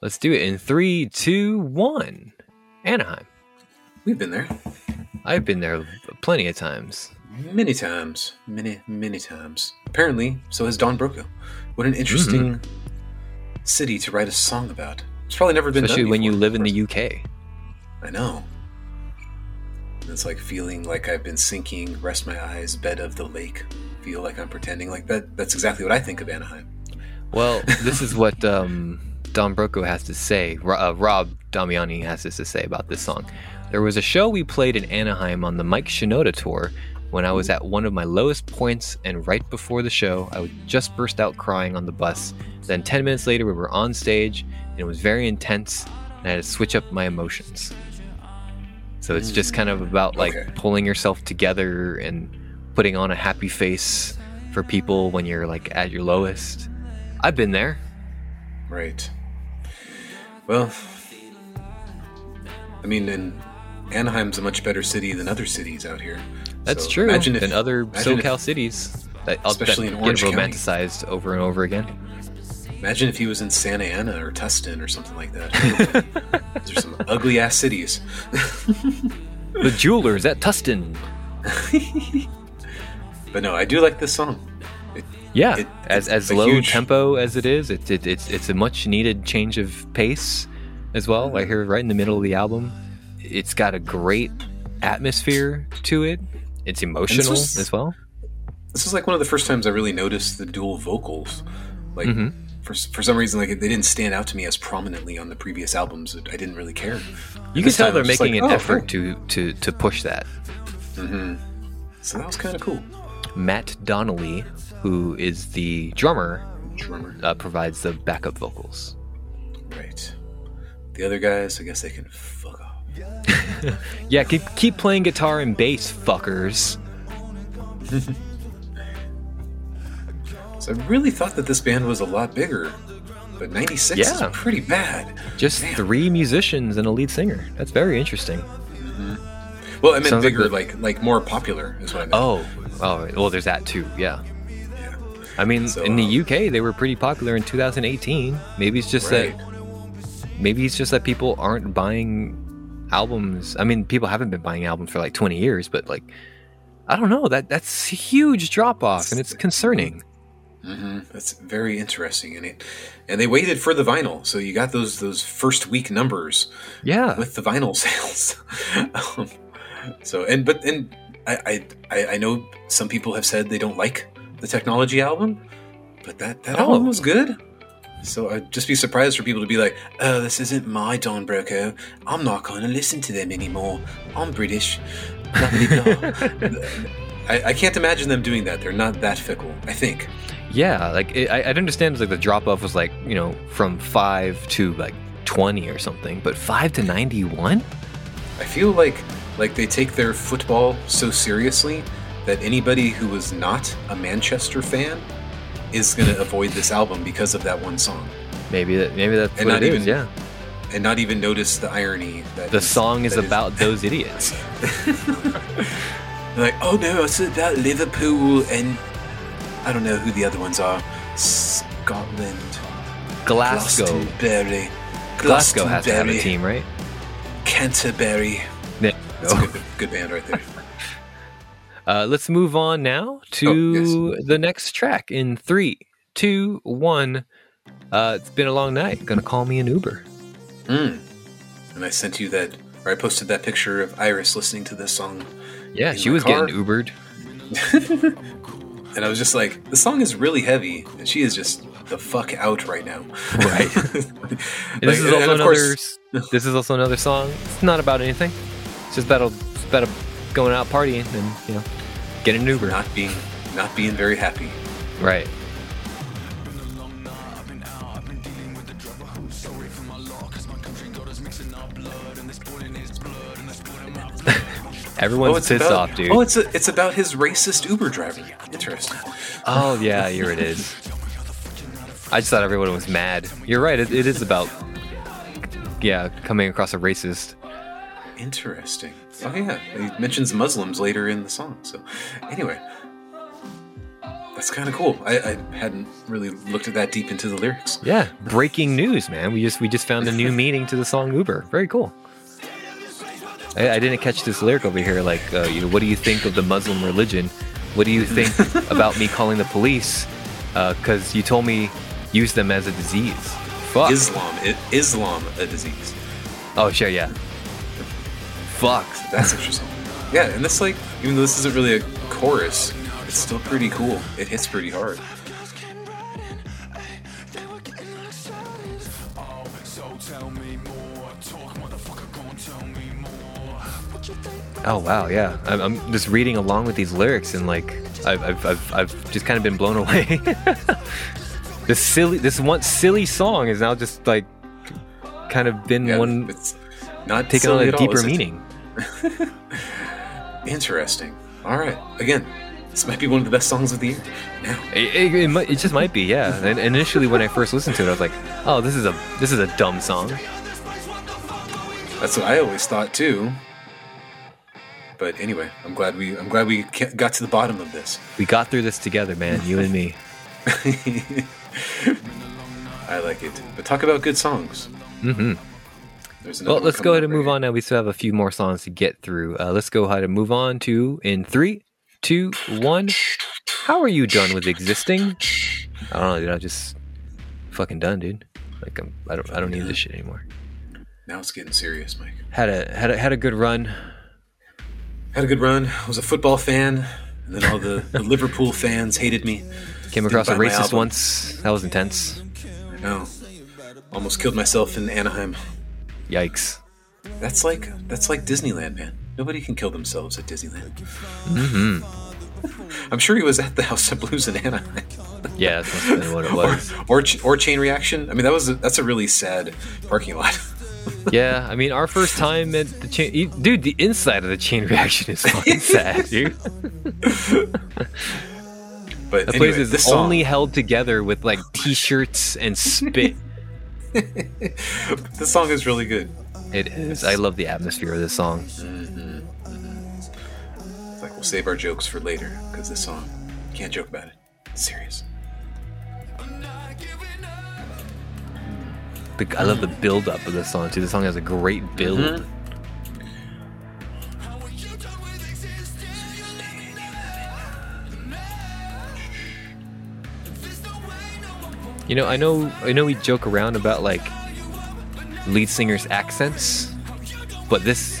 Let's do it in three, two, one. Anaheim. We've been there I've been there plenty of times. many times. Many, many times. Apparently, so has Don Broco. What an interesting Mm-hmm. city to write a song about. It's probably never been Especially when you live in the. UK. I know. It's like feeling like I've been sinking, rest my eyes, bed of the lake. Feel like I'm pretending like that. That's exactly what I think of Anaheim. Well, [LAUGHS] this is what um, Don Broco has to say. Uh, Rob Damiani has this to say about this song. There was a show we played in Anaheim on the Mike Shinoda tour when I was at one of my lowest points, and right before the show, I would just burst out crying on the bus. Then 10 minutes later, we were on stage, and it was very intense, and I had to switch up my emotions. So it's just kind of about like Okay. pulling yourself together and putting on a happy face for people when you're like at your lowest. I've been there. Right. Well, I mean, and Anaheim's a much better city than other cities out here. That's So true. Imagine if, than other imagine if- SoCal cities that, uh, Especially that in Orange get County. romanticized over and over again. Imagine if he was in Santa Ana or Tustin or something like that. [LAUGHS] Those are some ugly ass cities. [LAUGHS] the jewelers at Tustin. [LAUGHS] But no, I do like this song. It, Yeah, It- as as low huge- tempo as it is, it, it, it's it's a much needed change of pace as well. Mm-hmm. Right here, right in the middle of the album, it's got a great atmosphere to it. It's emotional was- as well. this is like one of the first times I really noticed the dual vocals. Like Mhm. For for some reason, like they didn't stand out to me as prominently on the previous albums. I didn't really care. You can tell time they're making like, an oh, effort to to to push that. hmm So that was kind of cool. Matt Donnelly, who is the drummer, Drummer, uh, provides the backup vocals. right? The other guys, I guess they can fuck off. [LAUGHS] Yeah, keep keep playing guitar and bass, fuckers. [LAUGHS] So I really thought that this band was a lot bigger, but '96 Yeah. is pretty bad. Just Damn. three musicians and a lead singer. That's very interesting. Well, I meant Sounds like bigger, the- like, like more popular is what I meant. Oh, oh, well, there's that too. Yeah. yeah, I mean, So, in the um, UK, they were pretty popular in 2018. Maybe it's just right. that. Maybe it's just that people aren't buying albums. I mean, people haven't been buying albums for like 20 years, but like, I don't know. That that's a huge drop off, and it's concerning. That's very interesting, and it, and they waited for the vinyl, so you got those those first week numbers Yeah. with the vinyl [LAUGHS] sales. um, so and but and I, I I know some people have said they don't like the technology album, but that that Oh. album was good. So I'd just be surprised for people to be like, "Oh, this isn't my Don Broco. I'm not going to listen to them anymore. I'm British." Blah, blah, blah." [LAUGHS] I, I can't imagine them doing that. They're not that fickle. I think. Yeah, like it, I, I'd understand like the drop off was like you know from five to like twenty or something, but five to ninety one. I feel like like they take their football so seriously that anybody who was not a Manchester fan is going to avoid this album because of that one song Maybe that maybe that's And what not it is, even- Yeah, and not even notice the irony that the is- song is about [LAUGHS] those idiots. like oh no it's about Liverpool and I don't know who the other ones are Scotland Glasgow. Glastonbury Glasgow has to have a team, right? Canterbury Yeah. that's a good, good band right there [LAUGHS] Uh, let's move on now to Oh, the next track in three, two, one. Uh, it's been a long night. Gonna call me an Uber. Mm. And I sent you that, or I posted that picture of Iris listening to this song, Yeah, she was car? getting Ubered. [LAUGHS] [LAUGHS] and I was just like, the song is really heavy, and she is just the fuck out right now. Right. [LAUGHS] Like, this is also of another. course- this is also another song. It's not about anything. It's just about, it's about going out partying and you know getting an Uber. not being, not being very happy. right. Everyone's oh, pissed about, off, dude. Oh, it's a, it's about his racist Uber driver. Interesting. Oh yeah, here it is. I just thought everyone was mad. You're right. It, it is about yeah coming across a racist. Interesting. Oh yeah, he mentions Muslims later in the song. So, anyway, that's kind of cool. I, I hadn't really looked at that deep into the lyrics. Yeah, breaking news, man. We just we just found a new [LAUGHS] meaning to the song Uber. Very cool. I, I didn't catch this lyric over here. Like, uh, you know, what do you think of the Muslim religion? What do you think [LAUGHS] about me calling the police? Because you told me use them as a disease. Fuck. Islam, Islam, a disease. oh sure, yeah. Fuck. That's interesting. Yeah, and this like, even though this isn't really a chorus, it's still pretty cool. It hits pretty hard. Oh wow, yeah. I'm, I'm just reading along with these lyrics, and like, I've, I've, I've, I've just kind of been blown away. [LAUGHS] this silly, this one silly song is now just like, kind of been Yeah, one it's not taking on a all, deeper meaning. [LAUGHS] Interesting. All right. Again, this might be one of the best songs of the year. Now, It, it, it, might, it just might be, yeah. [LAUGHS] And initially, when I first listened to it, I was like, oh, this is a this is a dumb song. that's what I always thought too. But anyway, I'm glad we I'm glad we got to the bottom of this. We got through this together, man. You and me. [LAUGHS] I like it. But talk about good songs. hmm Well, let's go ahead and move right on now. We still have a few more songs to get through. Uh, let's go ahead and move on to in three, two, one. How are you done with existing? I don't know, dude. I'm just fucking done, dude. Like I'm, I don't, I don't need this shit anymore. Now it's getting serious, Mike. Had a, had a, had a good run. Had a good run. I was a football fan, and then all the, the [LAUGHS] Liverpool fans hated me. Came across a racist once. That was intense. I know. Almost killed myself in Anaheim. Yikes. That's like that's like Disneyland, man. Nobody can kill themselves at Disneyland. Mm-hmm. [LAUGHS] I'm sure he was at the House of Blues in Anaheim. [LAUGHS] Yeah, that's must have been what it was. or, or or Chain Reaction. I mean, that was a, that's a really sad parking lot. Yeah, I mean, our first time at the chain, dude. The inside of the chain reaction is fucking [LAUGHS] sad, dude. But The anyway, place is this only held together with like t-shirts and spit. [LAUGHS] this song is really good. it is. I love the atmosphere of this song. It's like we'll save our jokes for later because this song can't joke about it. It's serious. The, I love the build up of the song too. The song has a great build. Mhm. You know, I know, I know we joke around about like lead singers' accents, but this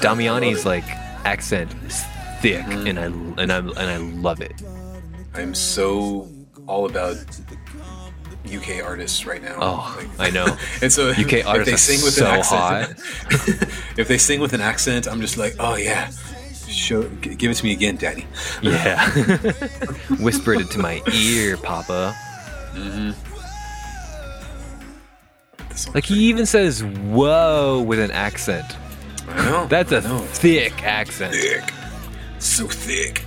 Damiani's like accent is thick, and I and I and I love it. I'm so all about UK artists right now. Oh, Like- I know. [LAUGHS] and so UK if they sing with so an accent, [LAUGHS] if they sing with an accent, I'm just like, oh yeah, show, give it to me again, daddy. Yeah, [LAUGHS] whispered it to my ear, Papa. Song's Like he even says "whoa" with an accent. I know. That's a know. thick accent. thick, so thick.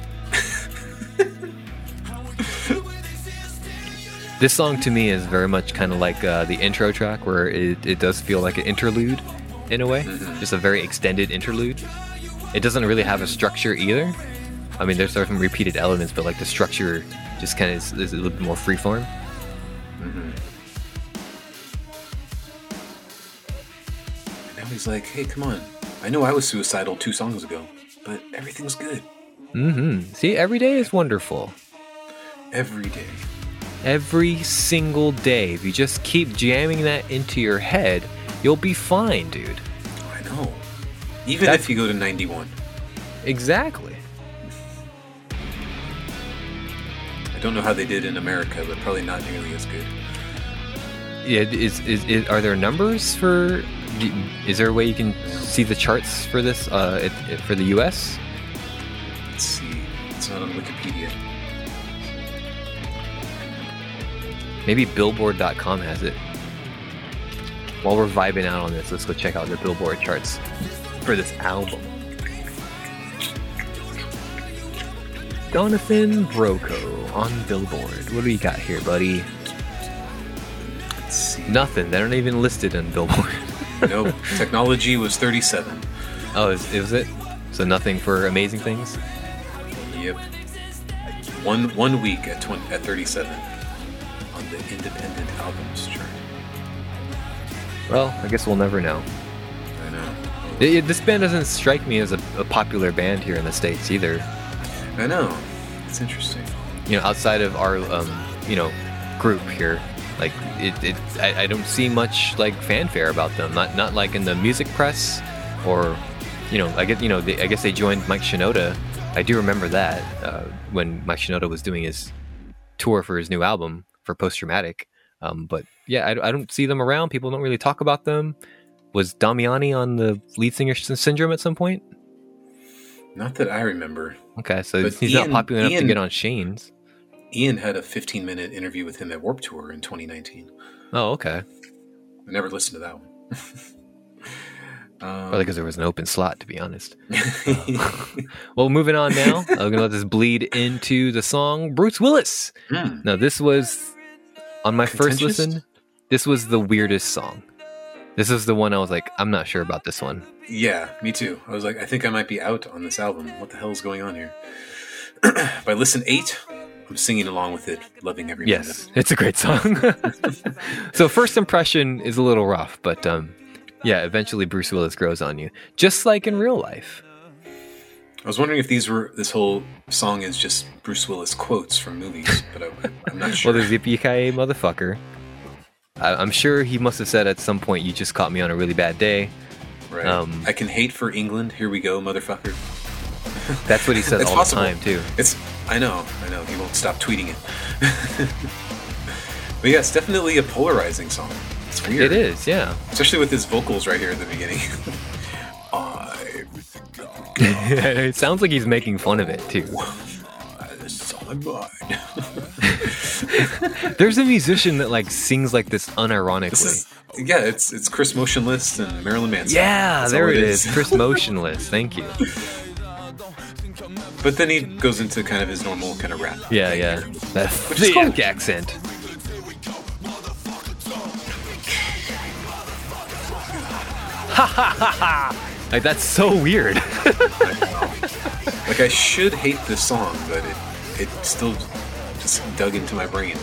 This song to me is very much kind of like uh, the intro track, where it, it does feel like an interlude in a way, just a very extended interlude. It doesn't really have a structure either. I mean, there's some repeated elements, but like the structure just kind of is, is a little bit more freeform. And now he's like, hey, come on. I know I was suicidal two songs ago, but everything's good Mm-hmm. See, every day is wonderful. every day. Every single day, if you just keep jamming that into your head, you'll be fine, dude. I know. Even That's- if you go to 91. Exactly. I don't know how they did in America, but probably not nearly as good. Yeah, is, is, is are there numbers for? Is there a way you can see the charts for this uh, it, it- for the U.S.? Let's see. It's not on Wikipedia. Maybe Billboard.com has it. While we're vibing out on this, let's go check out the Billboard charts for this album. Jonathan Broco on Billboard. What do we got here, buddy? Nothing. They're not even listed on Billboard. [LAUGHS] Nope. Technology was 37. oh, is, is it? So nothing for amazing things? Yep. One one week at 20, at 37 on the independent albums chart. Well, I guess we'll never know. I know. It- it- this band doesn't strike me as a, a popular band here in the states either. I know. It's interesting. You know, outside of our um, you know group here, like it, it I, I don't see much like fanfare about them. Not not like in the music press, or you know, I get you know they, I guess they joined Mike Shinoda. I do remember that uh, when Mike Shinoda was doing his tour for his new album for Post Traumatic. Um, but yeah, I, I don't see them around. People don't really talk about them. Was Damiani on the lead singer syndrome at some point? Not that I remember. Okay, so But he's Ian- not popular enough to get on Shane's. Ian had a 15 minute interview with him at Warped Tour in 2019. Oh, okay. I never listened to that one. [LAUGHS] um, Probably because there was an open slot, to be honest. [LAUGHS] [LAUGHS] Well, moving on now. I'm gonna let this bleed into the song Bruce Willis. Hmm. Now, this was on my first listen. This was the weirdest song. This is the one I was like, I'm not sure about this one. Yeah, me too. I was like, I think I might be out on this album. What the hell is going on here? [CLEARS THROAT] By listen eight, I'm singing along with it, loving every minute Yes, it's a great song. [LAUGHS] so first impression is a little rough, but um, yeah, eventually Bruce Willis grows on you, just like in real life. I was wondering if these were this whole song is just Bruce Willis quotes from movies, but I, I'm not [LAUGHS] sure. Well, there's Yippee motherfucker. I, I'm sure he must have said at some point, "You just caught me on a really bad day." right. um, I can hate for England. Here we go, motherfucker. [LAUGHS] That's what he says all possible. the time too. It's. I know. I know. He won't stop tweeting it. [LAUGHS] but yeah, it's definitely a polarizing song. It's weird. It is, yeah. especially with his vocals right here at the beginning. I [LAUGHS] it sounds like he's making fun of it too. this is all in mind. There's a musician that like sings like this unironically. This is yeah, it's it's Chris Motionless and Marilyn Manson. yeah, That's there it is. Chris [LAUGHS] Motionless. Thank you. But then he goes into kind of his normal kind of rap. Yeah, yeah. here. That is cool. accent. Ha ha ha ha! Like that's so weird. [LAUGHS] Like I should hate this song, but it it still just dug into my brain.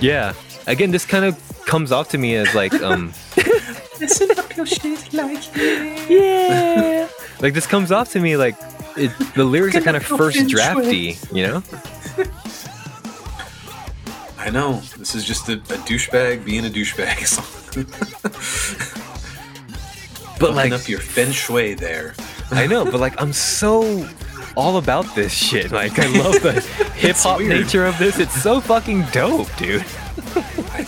Yeah. Again, this kind of comes off to me as like um [LAUGHS] Listen up your shit like yeah. Like this comes off to me like it, the lyrics are kind of first drafty, you know? I I know. This is just a, a douchebag being a douchebag [LAUGHS] song. But like, up your feng shui there. I know, but like, I'm so all about this shit. Like, I love the [LAUGHS] hip hop nature of this. It's so fucking dope, dude. I,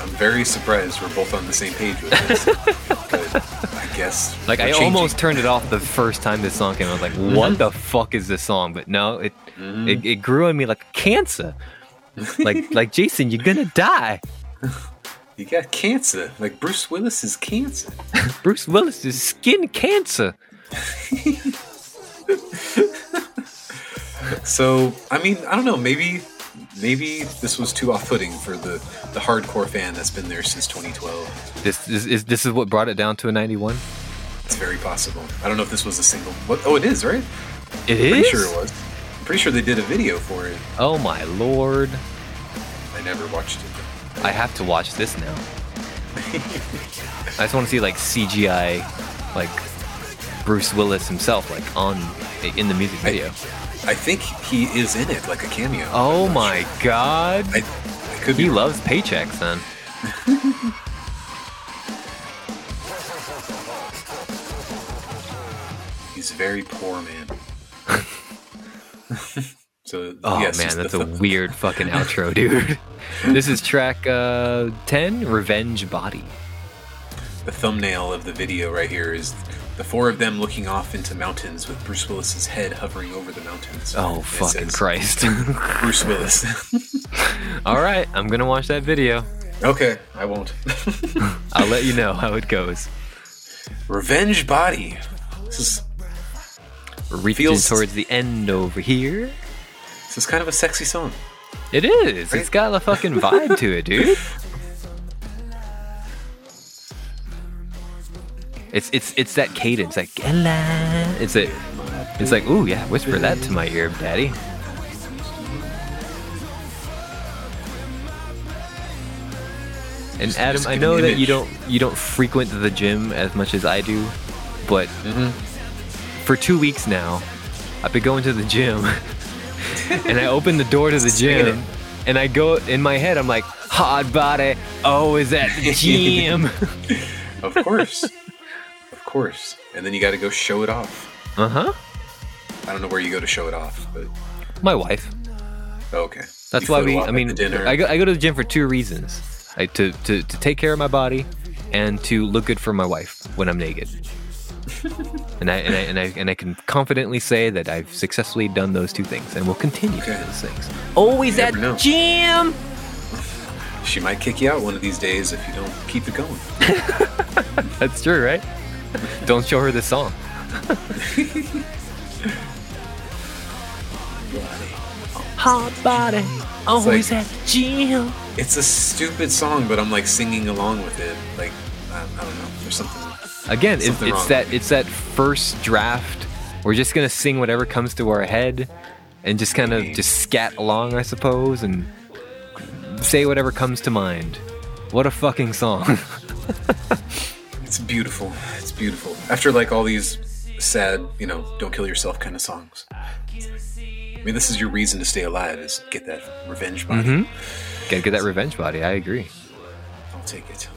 I'm very surprised we're both on the same page with this. [LAUGHS] I guess. Like, I changing. almost turned it off the first time this song came. I was like, Mm-hmm. what the fuck is this song? But no, it it, it grew on me like cancer. like like Jason, you're gonna die. [LAUGHS] You got cancer. Like Bruce Willis is cancer. [LAUGHS] Bruce Willis is skin cancer. [LAUGHS] So I mean, I don't know. Maybe maybe this was too off-putting for the the hardcore fan that's been there since 2012. This is, is this is what brought it down to a 91. It's very possible. I don't know if this was a single. What? Oh, it is right. It Pretty is. sure it was. I'm pretty sure they did a video for it. Oh my lord! I never watched it. I have to watch this now. I just want to see like CGI, like Bruce Willis himself, like on in the music video. I think he is in it, like a cameo. Oh my sure. god! I, I could be He wrong. loves paychecks then. [LAUGHS] He's a very poor man. [LAUGHS] so Oh yes, man, that's a [LAUGHS] weird fucking outro, dude. This is track uh, 10, Revenge Body. the thumbnail of the video right here is the four of them looking off into mountains with Bruce Willis's head hovering over the mountains. Oh, it fucking says, Christ. [LAUGHS] Bruce Willis. [LAUGHS] All right, I'm going to watch that video. okay, I won't. [LAUGHS] I'll let you know how it goes. Revenge Body. This is reaching Feels- towards the end over here. this is kind of a sexy song. It is. It's got a fucking vibe to it, dude. It's it's it's that cadence, like "Ella." it's a, it's like ooh yeah, whisper that to my ear, daddy. And Adam, I know that you don't you don't frequent the gym as much as I do, but for two weeks now, I've been going to the gym, [LAUGHS] and I open the door to the gym, and I go in my head, I'm like, hard body, always at the [LAUGHS] gym. Of course. of course. And then you got to go show it off. uh huh. I don't know where you go to show it off, but My wife. oh, okay. That's You why we. I mean, dinner. I go, I go to the gym for two reasons: I, to, to to take care of my body, and to look good for my wife when I'm naked. And I and I and I and I can confidently say that I've successfully done those two things, and will continue to do those things. Always You at never know. gym. she might kick you out one of these days if you don't keep it going. [LAUGHS] That's true, right? Don't show her this song. Hot body, always like- at the gym. It's a stupid song, but I'm like singing along with it. Like I, I don't know. There's something. Again, it's, it's that it's that first draft. We're just gonna sing whatever comes to our head, and just kind of just scat along, I suppose, and say whatever comes to mind. What a fucking song! [LAUGHS] It's beautiful. It's beautiful. After like all these sad, you know, don't kill yourself kind of songs. I mean, this is your reason to stay alive is get that revenge body. Mm-hmm. Gotta get that revenge body. I agree. I'll take it.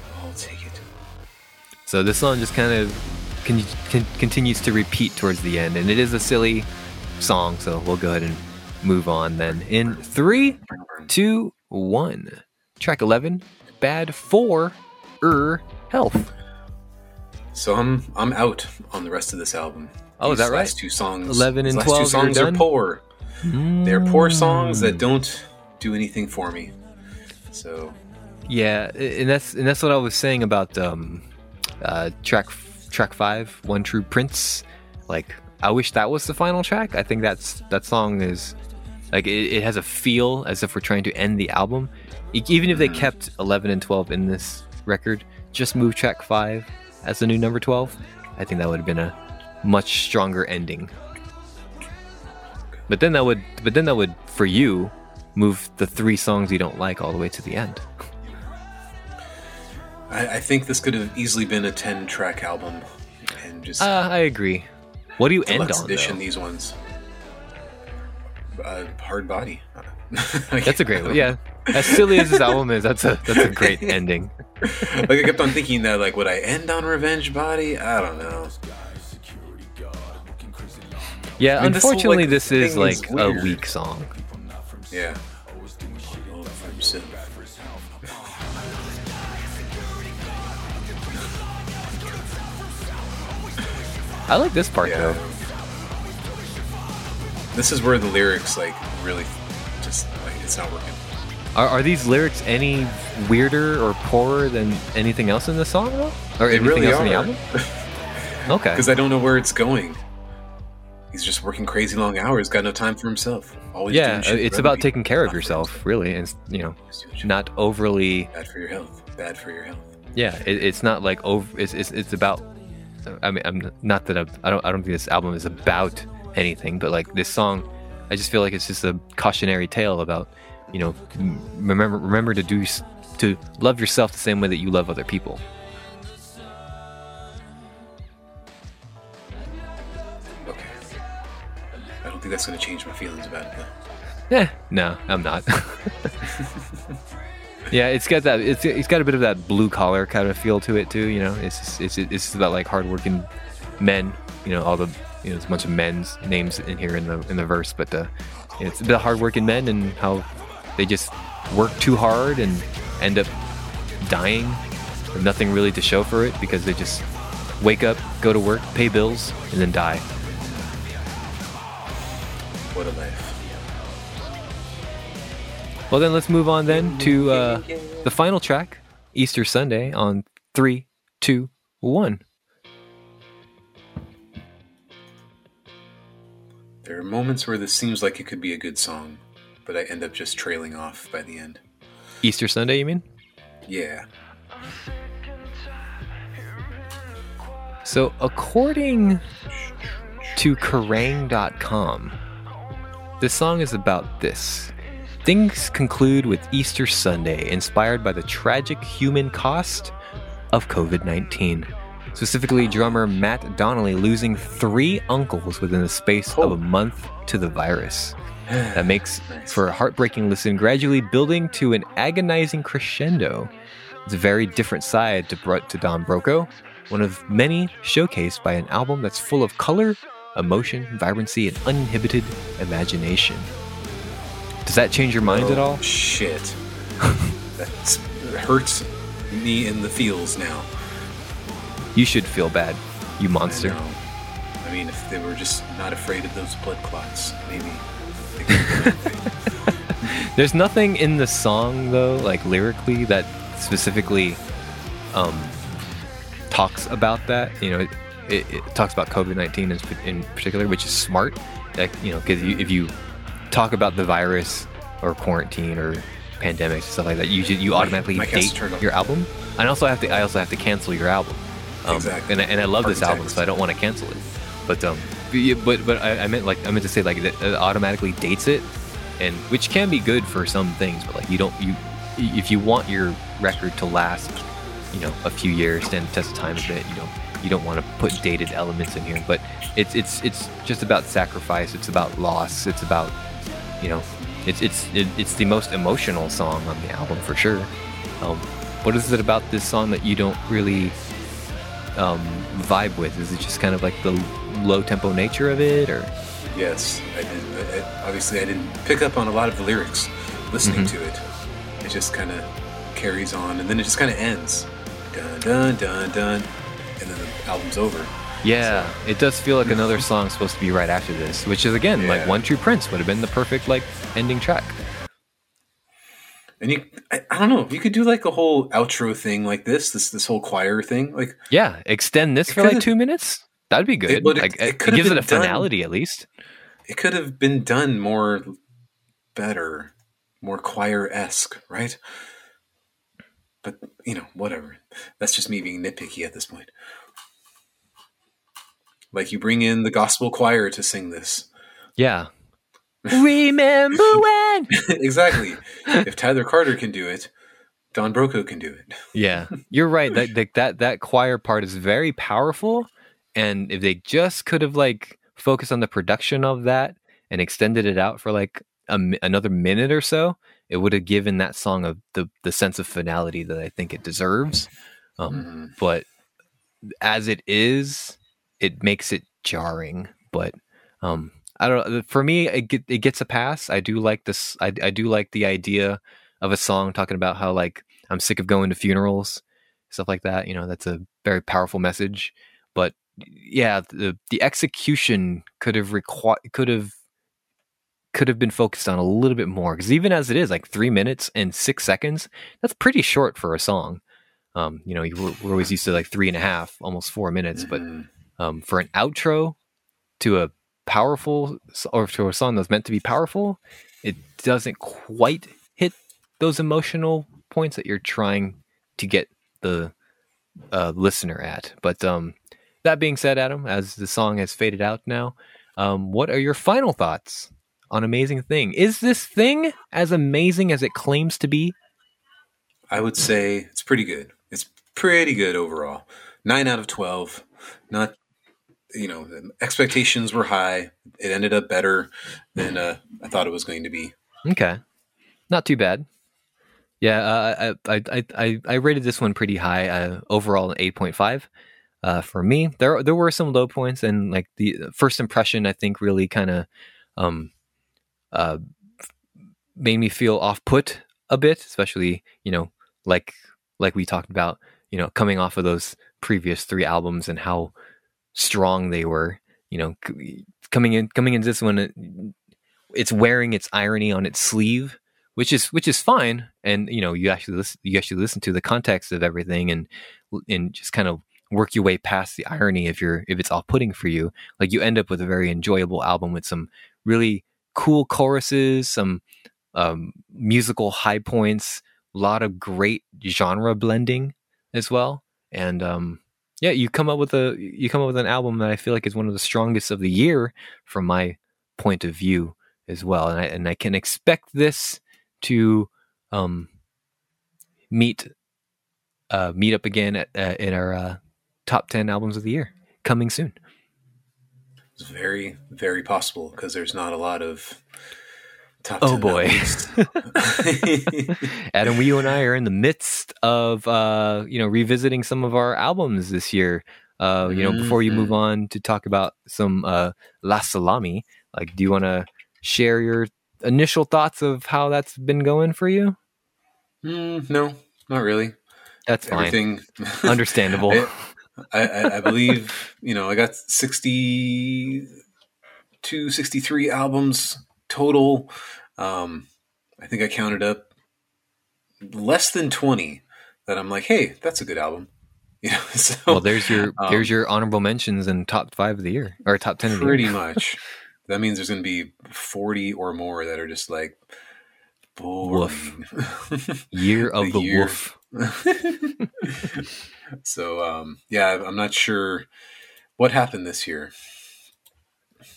I'll take it. So this song just kind of con- con- continues to repeat towards the end, and it is a silly song. So we'll go ahead and move on then. In three, two, one. Track eleven. Bad for er health. So I'm I'm out on the rest of this album. Oh, is These that right? Last two songs. 11 these and last 12 two songs are poor. They're poor songs Mm. that don't do anything for me. So Yeah, and that's and that's what I was saying about um, uh, track track five, One True Prince. Like, I wish that was the final track. I think that's that song is like it, it has a feel as if we're trying to end the album. Even if they kept eleven and twelve in this record, just move track five as the new number twelve. I think that would have been a much stronger ending. But then that would, but then that would for you move the three songs you don't like all the way to the end. [LAUGHS] I, I think this could have easily been a ten track album, and just Uh, I agree. What do you end on? edition. though? These ones. Uh, hard body. [LAUGHS] That's a great one. Yeah, [LAUGHS] as silly as this album is, that's a that's a great [LAUGHS] ending. like I kept on thinking that like would I end on Revenge Body? I don't know. Yeah, I mean, this whole, unfortunately, like, this is like a weak song. Yeah. I like this part Yeah. though. This is where the lyrics like really just like it's not working. Are, are these lyrics any weirder or poorer than anything else in the song though, or They anything really else in the album? [LAUGHS] Okay. Because I don't know where it's going. He's just working crazy long hours, got no time for himself. Always Yeah, doing shit it's about taking care of yourself, really, and you know, himself. Just doing shit. not overly. bad for your health. Bad for your health. Yeah, it, it's not like over. It's, it's it's about. I mean, I'm not that I'm, I don't I don't think this album is about anything, but like this song, I just feel like it's just a cautionary tale about, you know, remember remember to do to love yourself the same way that you love other people. Okay. I don't think that's going to change my feelings about it. Though. Eh, no, I'm not. [LAUGHS] [LAUGHS] yeah, it's got that. It's it's got a bit of that blue collar kind of feel to it too. You know, it's just, it's it's about like hardworking men. You know, all the you know, there's a bunch of men's names in here in the in the verse, but uh, it's the hardworking men and how they just work too hard and end up dying with nothing really to show for it because they just wake up, go to work, pay bills, and then die. What a life. Well, then let's move on then to uh, the final track, Easter Sunday, on three, two, one. There are moments where this seems like it could be a good song, but I end up just trailing off by the end. Easter Sunday, you mean? Yeah. So, according to Kerrang.com, this song is about this. Things conclude with Easter Sunday, inspired by the tragic human cost of COVID 19. Specifically, drummer Matt Donnelly losing three uncles within the space of a oh. month to the virus. That makes for a heartbreaking listen, gradually building to an agonizing crescendo. It's a very different side to, to Don Broco, one of many showcased by an album that's full of color, emotion, vibrancy, and uninhibited imagination. Does that change your mind at all? Oh, Shit. [LAUGHS] that hurts me in the feels now. You should feel bad, you I monster. know. I mean, if they were just not afraid of those blood clots, maybe. [LAUGHS] There's nothing in the song though, like lyrically, that specifically um, talks about that. You know, it, it, it talks about COVID nineteen in, in particular, which is smart. That you know, because if you talk about the virus or quarantine or pandemics and stuff like that, you ju- you automatically has to date your album. And also have to I also have to cancel your album. Um, Exactly. And I, and I love this album, so I don't want to cancel it. But um, but but I, I meant like I meant to say like that it automatically dates it, and which can be good for some things, but like you don't you if you want your record to last, you know, a few years, stand the test of time a bit, you don't you don't want to put dated elements in here. But it's it's it's just about sacrifice. It's about loss. It's about you know, it's it's it, it's the most emotional song on the album for sure. Um, what is it about this song that you don't really um, vibe with? Is it just kind of like the low tempo nature of it, or yes, I did. I, I, obviously, I didn't pick up on a lot of the lyrics listening Mm-hmm. to it. It just kind of carries on, and then it just kind of ends. Dun dun dun dun, and then the album's over. Yeah, it does feel like another song supposed to be right after this, which is again like One True Prince would have been the perfect like ending track. And you, I, I don't know, you could do like a whole outro thing like this, this this whole choir thing. Like, Yeah, extend this for like two minutes. That'd be good. it- like it it, gives it a done- finality at least. it could have been done more better, more choir esque, right? But you know, whatever. That's just me being nitpicky at this point. Like you bring in the gospel choir to sing this. Yeah. Remember [LAUGHS] when? exactly. if Tyler Carter can do it, Don Broco can do it. Yeah, you're right. That, that that that choir part is very powerful, and if they just could have like focused on the production of that and extended it out for like a, another minute or so, it would have given that song a, the the sense of finality that I think it deserves. Um, Mhm. But as it is, it makes it jarring. But um, I don't. For me, it get, it gets a pass. I do like this. I I do like the idea of a song talking about how like I'm sick of going to funerals, stuff like that. You know, that's a very powerful message. But yeah, the the execution could have required could have could have been focused on a little bit more because even as it is like three minutes and six seconds, that's pretty short for a song. Um, you know, were, always used to like three and a half, almost four minutes, but Mhm. Um, for an outro to a powerful or to a song that's meant to be powerful, it doesn't quite hit those emotional points that you're trying to get the uh, listener at. But um, that being said, Adam, as the song has faded out now, um, what are your final thoughts on Amazing Thing? Is this thing as amazing as it claims to be? I would say it's pretty good. It's pretty good overall. Nine out of twelve. Not, you know, the expectations were high. It ended up better than uh, I thought it was going to be. Okay, not too bad. Yeah, uh, I, I I I rated this one pretty high. Uh, overall, an eight point five. Uh, for me, there there were some low points, and like the first impression, I think really kind of um uh made me feel off put a bit, especially you know like like we talked about, you know, coming off of those previous three albums and how strong they were. You know, coming in coming into this one, it's wearing its irony on its sleeve, which is which is fine. And you know, you actually listen, you actually listen to the context of everything and and just kind of work your way past the irony if you're if it's off putting for you. Like you end up with a very enjoyable album with some really cool choruses, some um, musical high points, a lot of great genre blending as well. And um, yeah, you come up with a you come up with an album that I feel like is one of the strongest of the year from my point of view as well. And I and I can expect this to um, meet uh, meet up again at, uh, in our uh, top ten albums of the year coming soon. It's very, very possible because there's not a lot of. Oh boy. [LAUGHS] [LAUGHS] Adam, we you and I are in the midst of uh, you know revisiting some of our albums this year. Uh, you know, before you move Mhm. on to talk about some uh, LA Salami, like, do you want to share your initial thoughts of how that's been going for you? Mm, no, not really. That's fine, Everything [LAUGHS] understandable. I- I, I, believe you know I got 62, 63 albums total. Um, I think I counted up less than twenty that I'm like, hey, that's a good album. [LAUGHS] You know, so well, there's your um, there's your honorable mentions and top five of the year or top ten of the pretty [LAUGHS] much. That means there's going to be forty or more that are just like boring. [LAUGHS] Year of The the, year. wolf. so um, yeah, I'm not sure what happened this year.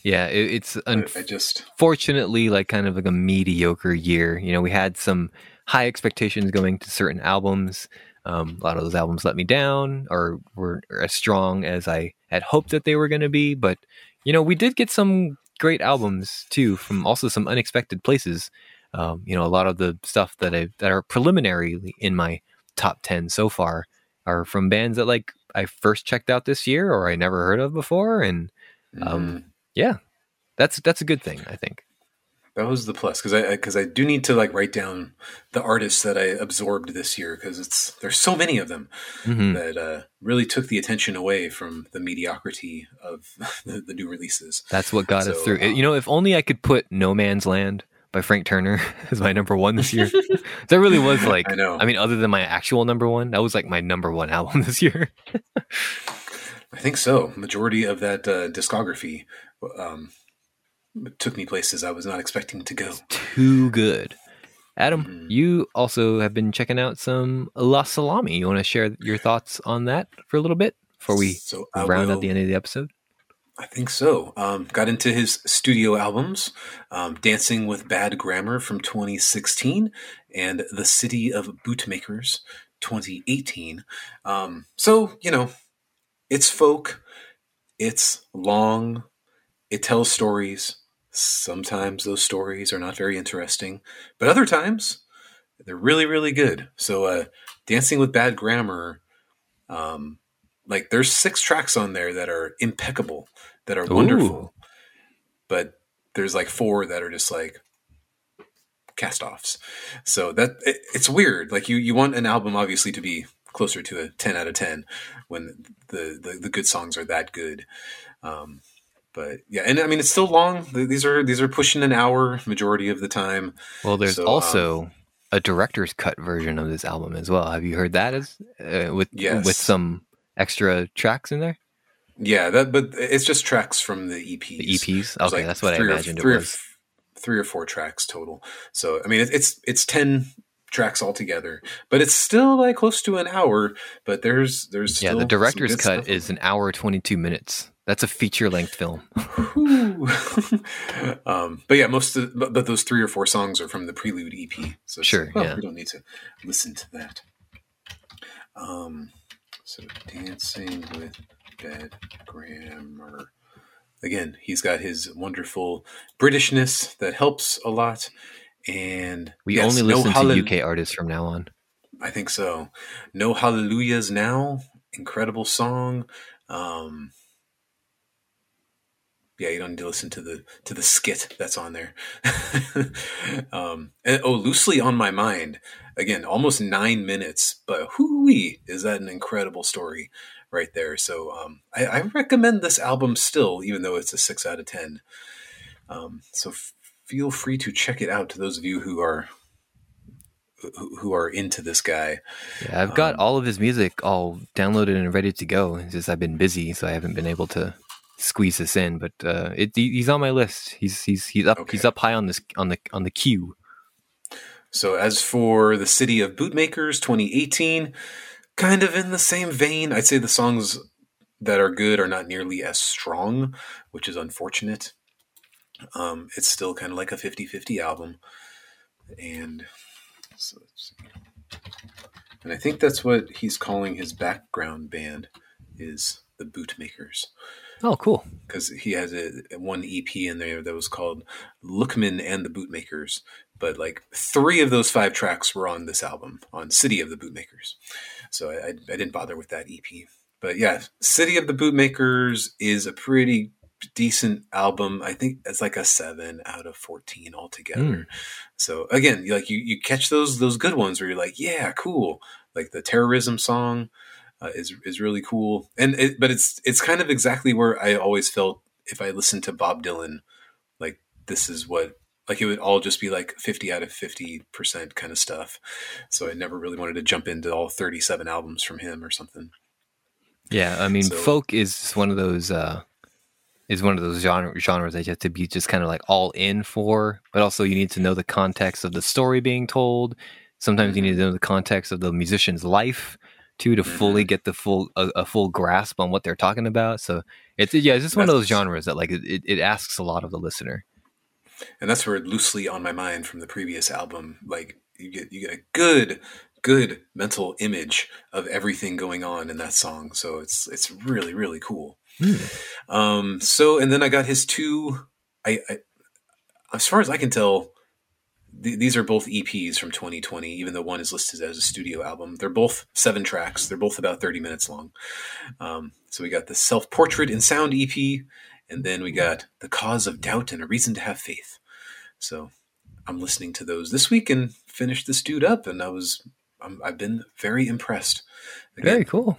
Yeah, it, it's un- I just fortunately like kind of like a mediocre year. You know, we had some high expectations going to certain albums. Um, a lot of those albums let me down or were as strong as I had hoped that they were going to be. But, you know, we did get some great albums too from also some unexpected places. Um, you know, a lot of the stuff that I that are preliminary in my top 10 so far are from bands that like I first checked out this year or I never heard of before. And Um, mhm. Yeah, that's, that's a good thing, I think. that was the plus because I because I, do need to like write down the artists that I absorbed this year because it's there's so many of them Mhm. that uh, really took the attention away from the mediocrity of [LAUGHS] the, the new releases. That's what got us through. um, you know, if only I could put No Man's Land by Frank Turner [LAUGHS] as my number one this year. [LAUGHS] that really was like, I know. I mean, other than my actual number one, that was like my number one album this year. I think so. Majority of that uh, discography um, took me places I was not expecting to go. Too good. Adam, Mhm. you also have been checking out some LA Salami. You want to share your thoughts on that for a little bit before we so round will- out the end of the episode? I think so. Um, got into his studio albums, um, Dancing with Bad Grammar from 2016 and The City of Bootmakers 2018. Um, so, you know, it's folk, it's long, it tells stories. Sometimes those stories are not very interesting, but other times they're really really good. So uh, Dancing with Bad Grammar, um, like there's six tracks on there that are impeccable, that are wonderful, but there's like four that are just like cast offs. So that it, it's weird. Like you you want an album obviously to be closer to a 10 out of 10 when the the, the good songs are that good. Um, but yeah, and I mean it's still long. These are these are pushing an hour majority of the time. Well, there's So, um, also a director's cut version of this album as well. Have you heard that? As uh, with Yes. with some extra tracks in there, Yeah, that but it's just tracks from the EPs. the EPs. Okay, like that's what I three or- imagined three it or was. f- three or four tracks total. So I mean, it, it's it's ten tracks altogether, but it's still like close to an hour. But there's there's Yeah, the director's cut is an hour twenty two minutes. That's a feature length film. [LAUGHS] Um, but yeah, most of but, but those three or four songs are from the Prelude EP. So Sure, well, yeah. we don't need to listen to that. Um, so dancing with bad grammar. Again, he's got his wonderful Britishness that helps a lot, and We yes, only no listen hallel- to UK artists from now on. I think so. No Hallelujahs Now. Incredible song. Um, yeah, you don't need to listen to the to the skit that's on there. [LAUGHS] um, and, oh, loosely on my mind. Again, almost nine minutes, but hooey is that an incredible story right there. So um, I, I recommend this album still, even though it's a six out of ten. Um, so f- feel free to check it out to those of you who are who, who are into this guy. Yeah, I've got Um, all of his music all downloaded and ready to go. It's just I've been busy, so I haven't been able to squeeze this in. But uh, it, he's on my list. He's he's he's up he's up high on this on the on the queue. So as for the City of Bootmakers 2018, kind of in the same vein. I'd say the songs that are good are not nearly as strong, which is unfortunate. Um, it's still kind of like a 50-50 album. And so let's see. And I think that's what he's calling his background band is the Bootmakers Oh, cool. because he has a one EP in there that was called Lookman and the Bootmakers. But like three of those five tracks were on this album, on City of the Bootmakers. So I, I, didn't bother with that EP. But yeah, City of the Bootmakers is a pretty decent album. I think it's like a seven out of fourteen altogether. Hmm. So again, like you, you catch those those good ones where you're like, yeah, cool. Like the terrorism song uh, is is really cool, and it, but it's it's kind of exactly where I always felt if I listened to Bob Dylan, like this is what like it would all just be like 50 out of 50 percent kind of stuff. So I never really wanted to jump into all 37 albums from him or something. Yeah, I mean, So- folk is one of those uh, is one of those genre, genres that you have to be just kind of like all in for, but also you need to know the context of the story being told. Sometimes you need to know the context of the musician's life too to fully get the full a, a full grasp on what they're talking about. So it's yeah, it's just one of those genres that like it, it, it asks a lot of the listener. and that's where loosely on my mind from the previous album like you get you get a good good mental image of everything going on in that song so it's it's really really cool um so and then i got his two i, I as far as i can tell th- these are both eps from 2020 even though one is listed as a studio album they're both seven tracks they're both about 30 minutes long um, so we got the self-portrait in sound ep and then we got the cause of doubt and a reason to have faith so I'm listening to those this week and finished this dude up, and I was I'm, I've been very impressed. Again, Very cool.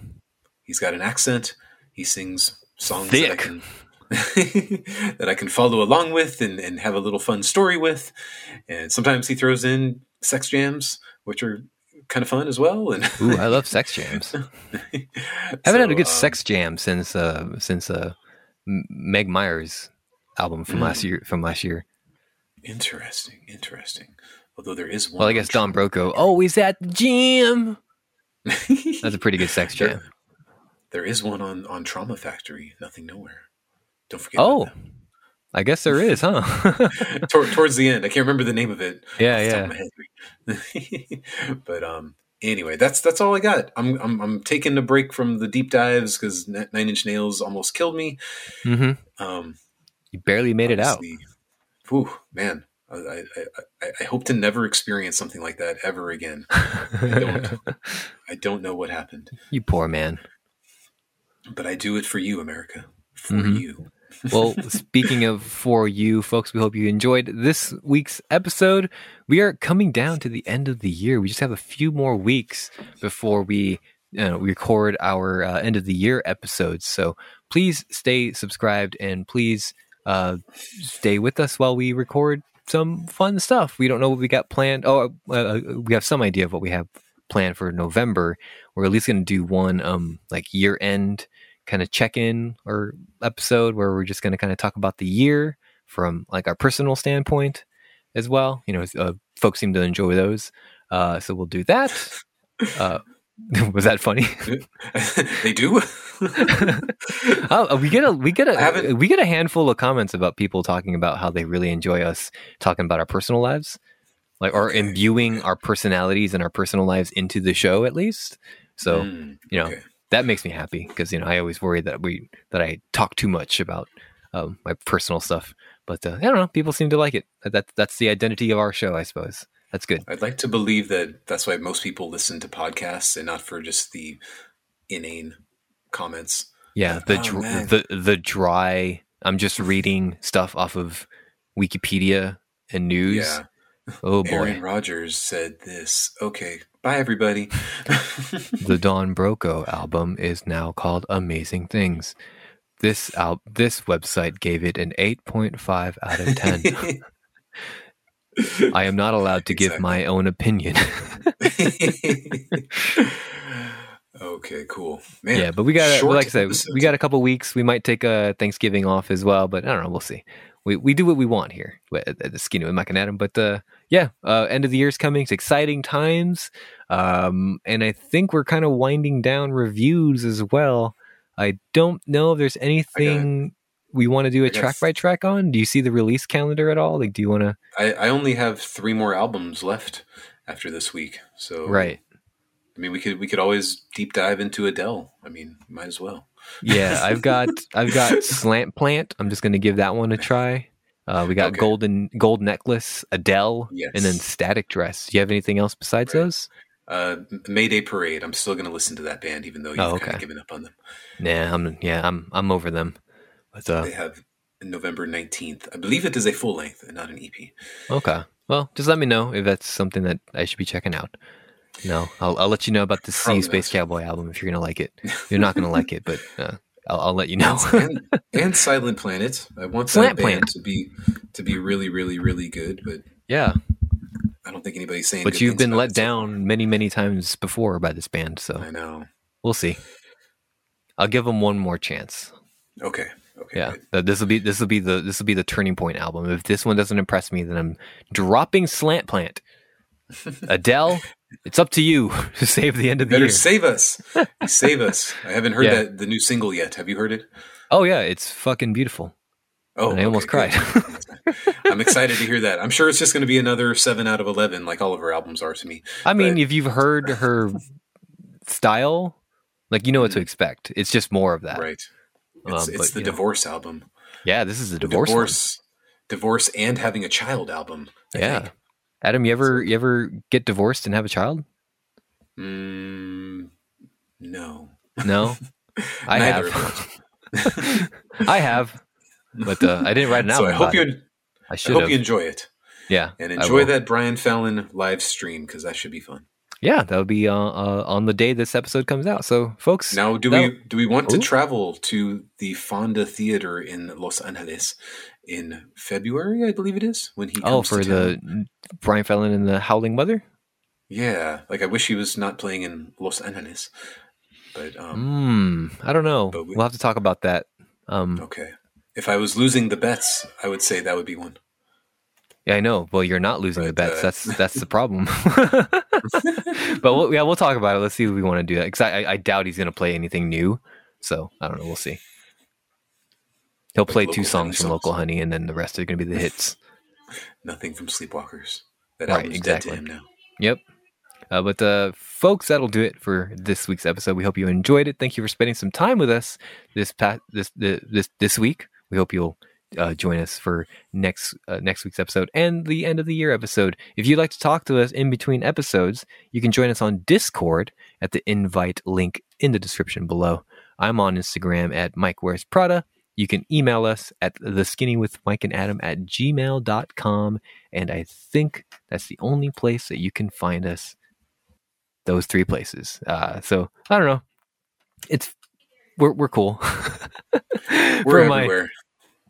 He's got an accent. He sings songs Thick. that I can [LAUGHS] that I can follow along with and, and have a little fun story with. And sometimes he throws in sex jams, which are kind of fun as well. And Ooh, I love sex jams. [LAUGHS] Haven't had a good sex jam since uh since uh Meg Myers album from last year from last year. Interesting, interesting. Although there is one. Well, I guess Don Broco. Always at the gym. [LAUGHS] That's a pretty good sex There- jam. there is one on on Trauma Factory. Nothing nowhere. Don't forget. Oh. I guess there is, huh? [LAUGHS] Tor- towards the end. I can't remember the name of it. Yeah, off the top yeah. of my head. [LAUGHS] but um, anyway, that's that's all I got. I'm I'm, I'm taking a break from the deep dives because Nine Inch Nails almost killed me. hmm Um, You barely made it out. Whew, man. I, I, I, I hope to never experience something like that ever again. don't. [LAUGHS] I don't know what happened, you poor man. but I do it for you, America. For Mhm. you. Well, speaking of for you folks, we hope you enjoyed this week's episode. We are coming down to the end of the year. We just have a few more weeks before we you know, record our uh, end of the year episodes. So please stay subscribed and please uh, stay with us while we record some fun stuff. We don't know what we got planned. Oh, uh, we have some idea of what we have planned for November. We're at least going to do one um like year end kind of check in or episode where we're just going to kind of talk about the year from like our personal standpoint as well. You know, uh, folks seem to enjoy those, uh, so we'll do that. [LAUGHS] Uh, [LAUGHS] was that funny? they do. [LAUGHS] oh, we get a we get a we get a handful of comments about people talking about how they really enjoy us talking about our personal lives, like or imbuing our personalities and our personal lives into the show at least. So Mm, you know okay. That makes me happy because you know I always worry that we that I talk too much about um, my personal stuff. But uh, I don't know. People seem to like it. That that's the identity of our show, I suppose. That's good. I'd like to believe that that's why most people listen to podcasts and not for just the inane comments. Yeah, the Oh, dr- the the dry. I'm just reading stuff off of Wikipedia and news. Yeah. Oh boy, Aaron Rodgers said this. Okay. Bye, everybody. [LAUGHS] the Don Broco album is now called Amazing Things. This al- this website gave it an 8.5 out of 10. [LAUGHS] I am not allowed to give Exactly. my own opinion. [LAUGHS] okay, cool. Man, yeah, but we got like I said, we got a couple weeks. We might take a Thanksgiving off as well, but I don't know. We'll see. We we do what we want here at at the Skinny with Mike and Adam. But uh, yeah, uh, end of the year's coming. It's exciting times, um, and I think we're kind of winding down reviews as well. I don't know if there's anything we want to do a track by track on. Do you see the release calendar at all? Like, do you want to? I, I only have three more albums left after this week. So Right. I mean, we could we could always deep dive into Adele. I mean, might as well. Yeah, I've got I've got [LAUGHS] Slant Plant. I'm just going to give that one a try. Uh, we got Okay. Golden Gold Necklace, Adele, Yes. and then Static Dress. Do you have anything else besides Right. those? Uh, Mayday Parade. I'm still going to listen to that band, even though you've Oh, kind of given up on them. Nah, I'm yeah, I'm I'm over them. But uh, They have November 19th. I believe it is a full length and not an EP. okay, well, just let me know if that's something that I should be checking out. No, I'll I'll let you know about the Sea Space not. Cowboy album if you're gonna like it. You're not gonna like it, but uh, I'll I'll let you know. and, [LAUGHS] and Silent Planet. I want that Planet. to be to be really, really, really good, but yeah, I don't think anybody's saying. but you've been let it so down many many times before by this band, so I know. we'll see. I'll give them one more chance. Okay. Okay. Yeah, good. this will be this will be the this will be the turning point album. If this one doesn't impress me, then I'm dropping Slant Plant. [LAUGHS] Adele, it's up to you [LAUGHS] to save the end of the Better year. save us. [LAUGHS] save us. I haven't heard Yeah. that the new single yet. Have you heard it? oh yeah, it's fucking beautiful. Oh, And I almost cried. [LAUGHS] I'm excited to hear that. I'm sure it's just going to be another seven out of eleven, like all of her albums are to me. I mean, But- if you've heard her style, like you know what to expect. It's just more of that. Right. It's, Um, it's but, the you know. divorce album. Yeah, this is The divorce. one. divorce, divorce, and having a child album. I Yeah. think. Adam, you ever you ever get divorced and have a child? Mm, no. No, [LAUGHS] I have. [LAUGHS] I have, but uh, I didn't write an so. I hope you. I I should hope have. you enjoy it yeah, and enjoy that Brian Fallon live stream because that should be fun. Yeah, that'll be uh, uh, on the day this episode comes out. So, folks, Now, do we do we want to travel to the Fonda Theater in Los Angeles in February? I believe it is when he. Oh, for the Brian Fallon and the Howling Weather. yeah, like I wish he was not playing in Los Angeles, but um, Hmm. I don't know. But we- we'll have to talk about that. Um. okay. If I was losing the bets, I would say that would be one. Yeah, I know. Well, you're not losing the bets. uh, that's that's the [LAUGHS] problem. [LAUGHS] but we'll, yeah, we'll talk about it. Let's see if we want to do that. Because I, I doubt he's going to play anything new. So I don't know. We'll see. He'll play two songs from songs. Local Honey, and then the rest are going to be the hits. [LAUGHS] Nothing from Sleepwalkers. That Right, exactly. dead to him now. Yep. Uh, but uh, folks, that'll do it for this week's episode. We hope you enjoyed it. Thank you for spending some time with us this past this this this week. We hope you'll uh, join us for next uh, next week's episode and the end of the year episode. If you'd like to talk to us in between episodes, you can join us on Discord at the invite link in the description below. I'm on Instagram at Mike Wears Prada. You can email us at the skinny with Mike and Adam at gmail.com. And I think that's the only place that you can find us. Those three places. Uh, so I don't know. It's we're we're cool. [LAUGHS] We're For my- everywhere.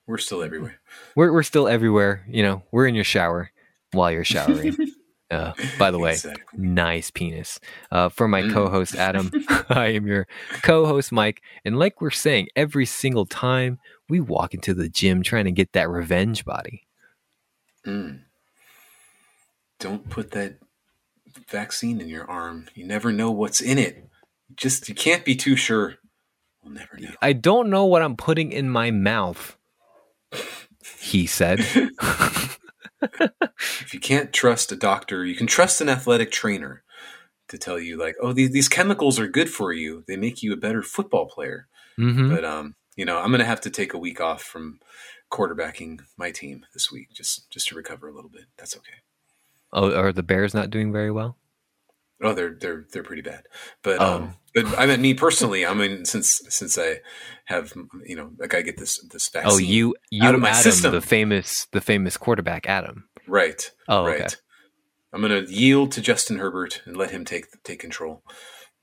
We're still everywhere. we're we're still everywhere. You know, we're in your shower while you're showering. [LAUGHS] uh, by the [LAUGHS] way, Exactly. nice penis. Uh, for my Mm. co-host Adam, [LAUGHS] I am your co-host Mike, and like we're saying, every single time we walk into the gym trying to get that revenge body. Mm. Don't put that vaccine in your arm. You never know what's in it. Just you can't be too sure. We'll never know. I don't know what I'm putting in my mouth. He said. [LAUGHS] If you can't trust a doctor, you can trust an athletic trainer to tell you like, "Oh, these, these chemicals are good for you. They make you a better football player." hmm But um, you know, I'm going to have to take a week off from quarterbacking my team this week just just to recover a little bit. That's okay. Oh, are the Bears not doing very well? Oh, they're they're they're pretty bad. But Oh. um, but I mean, me personally, I mean, since since I have you know, like I get this this vaccine. Oh, you you out of my Adam, system. the famous the famous quarterback Adam. right? Oh, right. okay. I'm going to yield to Justin Herbert and let him take take control. [LAUGHS]